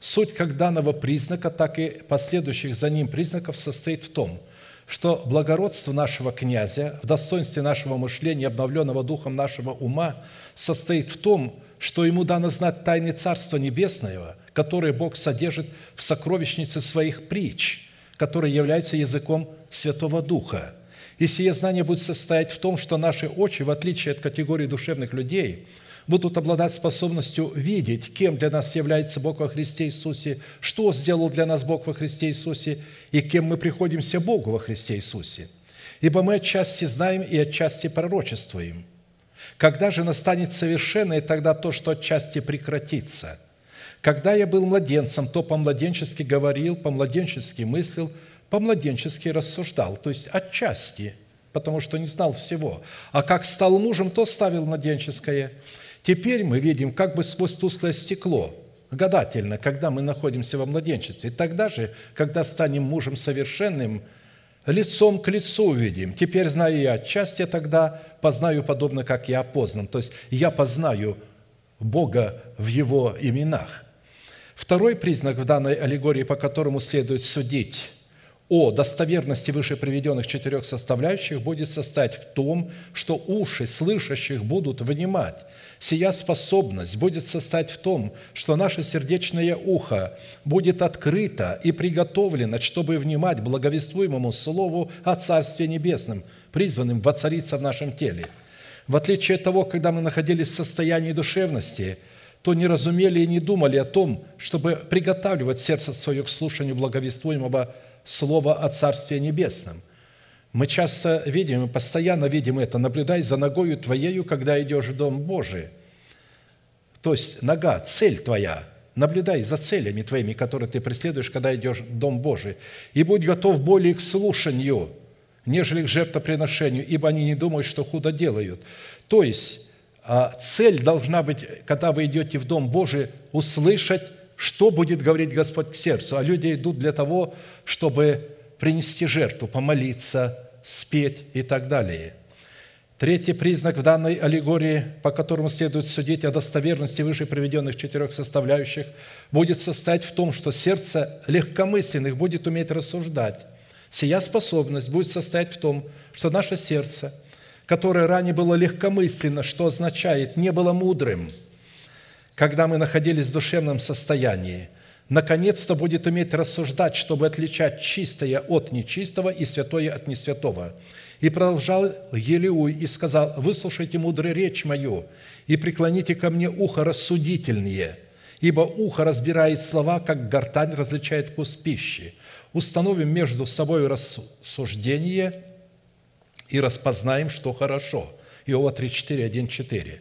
Суть как данного признака, так и последующих за ним признаков состоит в том – что благородство нашего князя в достоинстве нашего мышления, обновленного духом нашего ума, состоит в том, что ему дано знать тайны Царства Небесного, которые Бог содержит в сокровищнице своих притч, которые являются языком Святого Духа. И сие знание будет состоять в том, что наши очи, в отличие от категории душевных людей – будут обладать способностью видеть, кем для нас является Бог во Христе Иисусе, что сделал для нас Бог во Христе Иисусе и кем мы приходимся Богу во Христе Иисусе. Ибо мы отчасти знаем и отчасти пророчествуем. Когда же настанет совершенное, тогда то, что отчасти прекратится. Когда я был младенцем, то по-младенчески говорил, по-младенчески мыслил, по-младенчески рассуждал, то есть отчасти, потому что не знал всего. А как стал мужем, то ставил младенческое – Теперь мы видим как бы сквозь тусклое стекло, гадательно, когда мы находимся во младенчестве. Тогда же, когда станем мужем совершенным, лицом к лицу увидим. Теперь знаю я отчасти, тогда познаю подобно, как я опознан. То есть я познаю Бога в Его именах. Второй признак в данной аллегории, по которому следует судить о достоверности выше приведенных четырех составляющих, будет состоять в том, что уши слышащих будут вынимать – Сия способность будет состоять в том, что наше сердечное ухо будет открыто и приготовлено, чтобы внимать благовествуемому Слову о Царстве Небесном, призванным воцариться в нашем теле. В отличие от того, когда мы находились в состоянии душевности, то не разумели и не думали о том, чтобы приготавливать сердце свое к слушанию благовествуемого Слова о Царстве Небесном – мы часто видим, и постоянно видим это, наблюдай за ногою твоею, когда идешь в Дом Божий. То есть нога, цель твоя, наблюдай за целями твоими, которые ты преследуешь, когда идешь в Дом Божий. И будь готов более к слушанию, нежели к жертвоприношению, ибо они не думают, что худо делают. То есть цель должна быть, когда вы идете в Дом Божий, услышать, что будет говорить Господь к сердцу. А люди идут для того, чтобы принести жертву, помолиться, спеть и так далее. Третий признак в данной аллегории, по которому следует судить о достоверности выше приведенных четырех составляющих, будет состоять в том, что сердце легкомысленных будет уметь рассуждать. Сия способность будет состоять в том, что наше сердце, которое ранее было легкомысленно, что означает не было мудрым, когда мы находились в душевном состоянии, наконец-то будет уметь рассуждать, чтобы отличать чистое от нечистого и святое от несвятого. И продолжал Елеуй и сказал, «Выслушайте мудрую речь мою и преклоните ко мне ухо рассудительнее, ибо ухо разбирает слова, как гортань различает вкус пищи. Установим между собой рассуждение и распознаем, что хорошо». Иова 3, 4, 1, 4.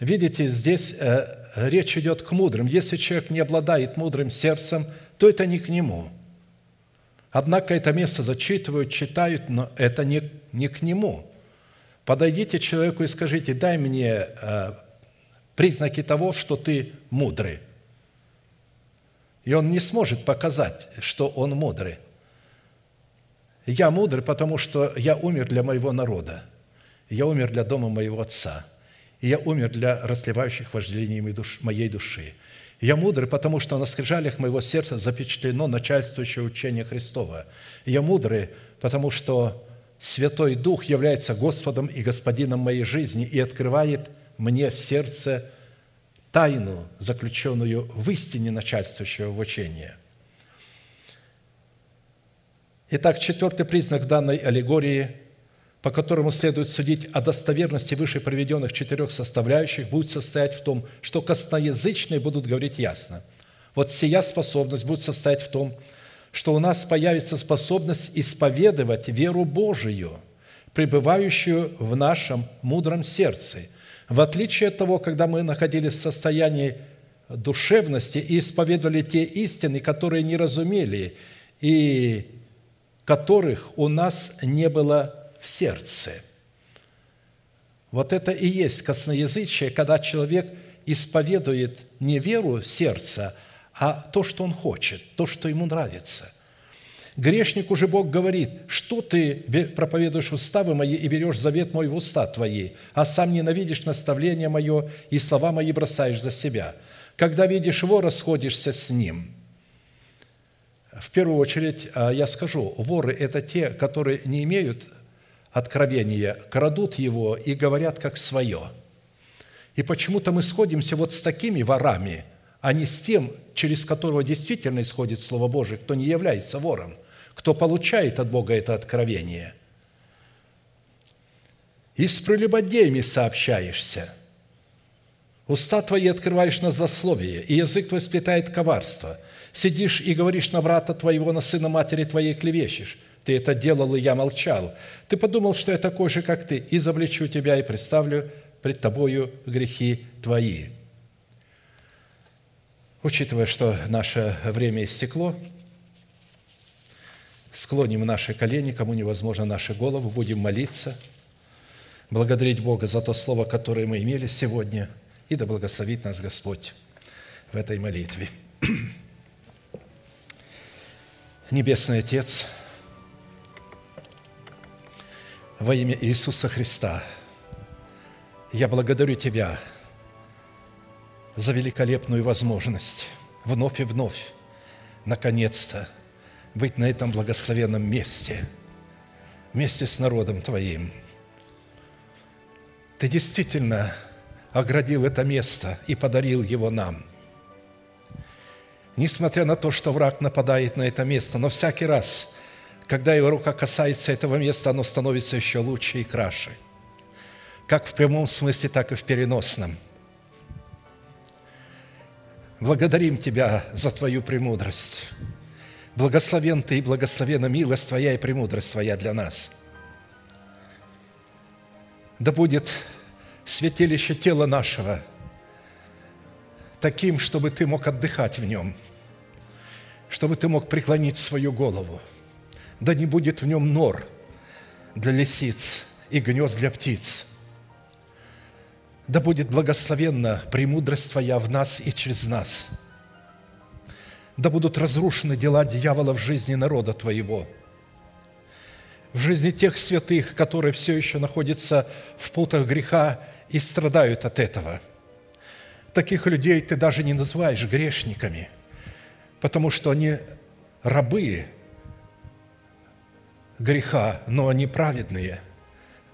Видите, здесь э, речь идет к мудрым. Если человек не обладает мудрым сердцем, то это не к нему. Однако это место зачитывают, читают, но это не, не к нему. Подойдите человеку и скажите, дай мне э, признаки того, что ты мудрый. И он не сможет показать, что он мудрый. Я мудрый, потому что я умер для моего народа. Я умер для дома моего отца. И я умер для расливающих вожделений моей души. Я мудрый, потому что на скрижалях моего сердца запечатлено начальствующее учение Христова. Я мудрый, потому что Святой Дух является Господом и Господином моей жизни и открывает мне в сердце тайну, заключенную в истине начальствующего в учении – Итак, четвертый признак данной аллегории, по которому следует судить о достоверности выше приведенных четырех составляющих, будет состоять в том, что косноязычные будут говорить ясно. Вот сия способность будет состоять в том, что у нас появится способность исповедовать веру Божию, пребывающую в нашем мудром сердце. В отличие от того, когда мы находились в состоянии душевности и исповедовали те истины, которые не разумели, и которых у нас не было в сердце. Вот это и есть косноязычие, когда человек исповедует не веру сердца, а то, что он хочет, то, что ему нравится. Грешнику же Бог говорит, что ты проповедуешь уставы мои и берешь завет мой в уста твои, а сам ненавидишь наставление мое и слова мои бросаешь за себя. Когда видишь вора, сходишься с ним – в первую очередь а, я скажу, воры – это те, которые не имеют откровения, крадут его и говорят как свое. И почему-то мы сходимся вот с такими ворами, а не с тем, через которого действительно исходит Слово Божие, кто не является вором, кто получает от Бога это откровение. И с прелюбодеями сообщаешься. Уста твои открываешь на засловие, и язык твой сплетает коварство – сидишь и говоришь на брата твоего, на сына матери твоей клевещешь. Ты это делал, и я молчал. Ты подумал, что я такой же, как ты, и завлечу тебя, и представлю пред тобою грехи твои». Учитывая, что наше время истекло, склоним наши колени, кому невозможно наши головы, будем молиться, благодарить Бога за то слово, которое мы имели сегодня, и да благословит нас Господь в этой молитве. *clears throat* Небесный Отец, во имя Иисуса Христа, я благодарю Тебя за великолепную возможность вновь и вновь, наконец-то, быть на этом благословенном месте, вместе с народом Твоим. Ты действительно оградил это место и подарил его нам – несмотря на то, что враг нападает на это место, но всякий раз, когда его рука касается этого места, оно становится еще лучше и краше. Как в прямом смысле, так и в переносном. Благодарим Тебя за Твою премудрость. Благословен Ты и благословена милость Твоя и премудрость Твоя для нас. Да будет святилище тела нашего таким, чтобы Ты мог отдыхать в нем – чтобы ты мог преклонить свою голову. Да не будет в нем нор для лисиц и гнезд для птиц. Да будет благословенна премудрость Твоя в нас и через нас. Да будут разрушены дела дьявола в жизни народа Твоего, в жизни тех святых, которые все еще находятся в путах греха и страдают от этого. Таких людей Ты даже не называешь грешниками – потому что они рабы греха, но они праведные,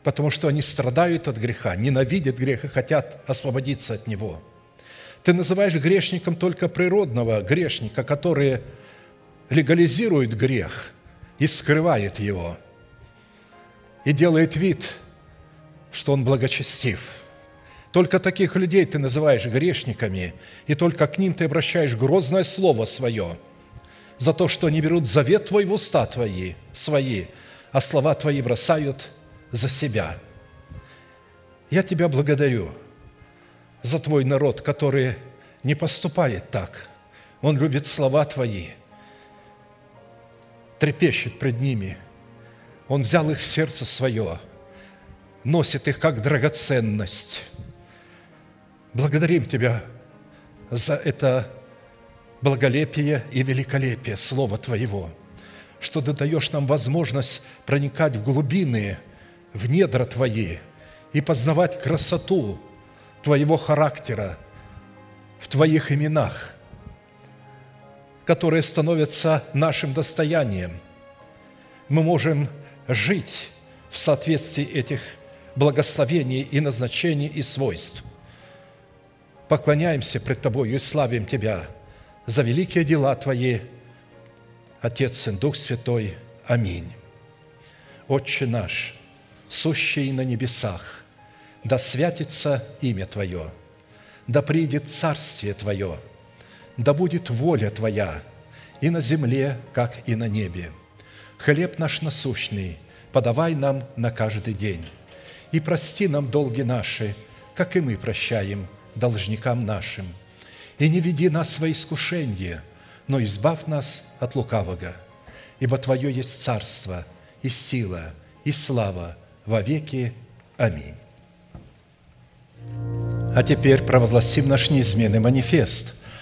потому что они страдают от греха, ненавидят грех и хотят освободиться от него. Ты называешь грешником только природного грешника, который легализирует грех и скрывает его, и делает вид, что он благочестив – только таких людей ты называешь грешниками, и только к ним ты обращаешь грозное слово свое за то, что они берут завет твой в уста твои, свои, а слова твои бросают за себя. Я тебя благодарю за твой народ, который не поступает так. Он любит слова твои, трепещет пред ними. Он взял их в сердце свое, носит их как драгоценность – Благодарим Тебя за это благолепие и великолепие Слова Твоего, что Ты даешь нам возможность проникать в глубины, в недра Твои и познавать красоту Твоего характера в Твоих именах, которые становятся нашим достоянием. Мы можем жить в соответствии этих благословений и назначений и свойств. Поклоняемся пред Тобою и славим Тебя за великие дела Твои, Отец, Сын, Дух Святой. Аминь. Отче наш, сущий на небесах, да святится имя Твое, да придет Царствие Твое, да будет воля Твоя и на земле, как и на небе. Хлеб наш насущный подавай нам на каждый день и прости нам долги наши, как и мы прощаем должникам нашим. И не веди нас во искушение, но избавь нас от лукавого. Ибо Твое есть царство, и сила, и слава во веки. Аминь. А теперь провозгласим наш неизменный манифест –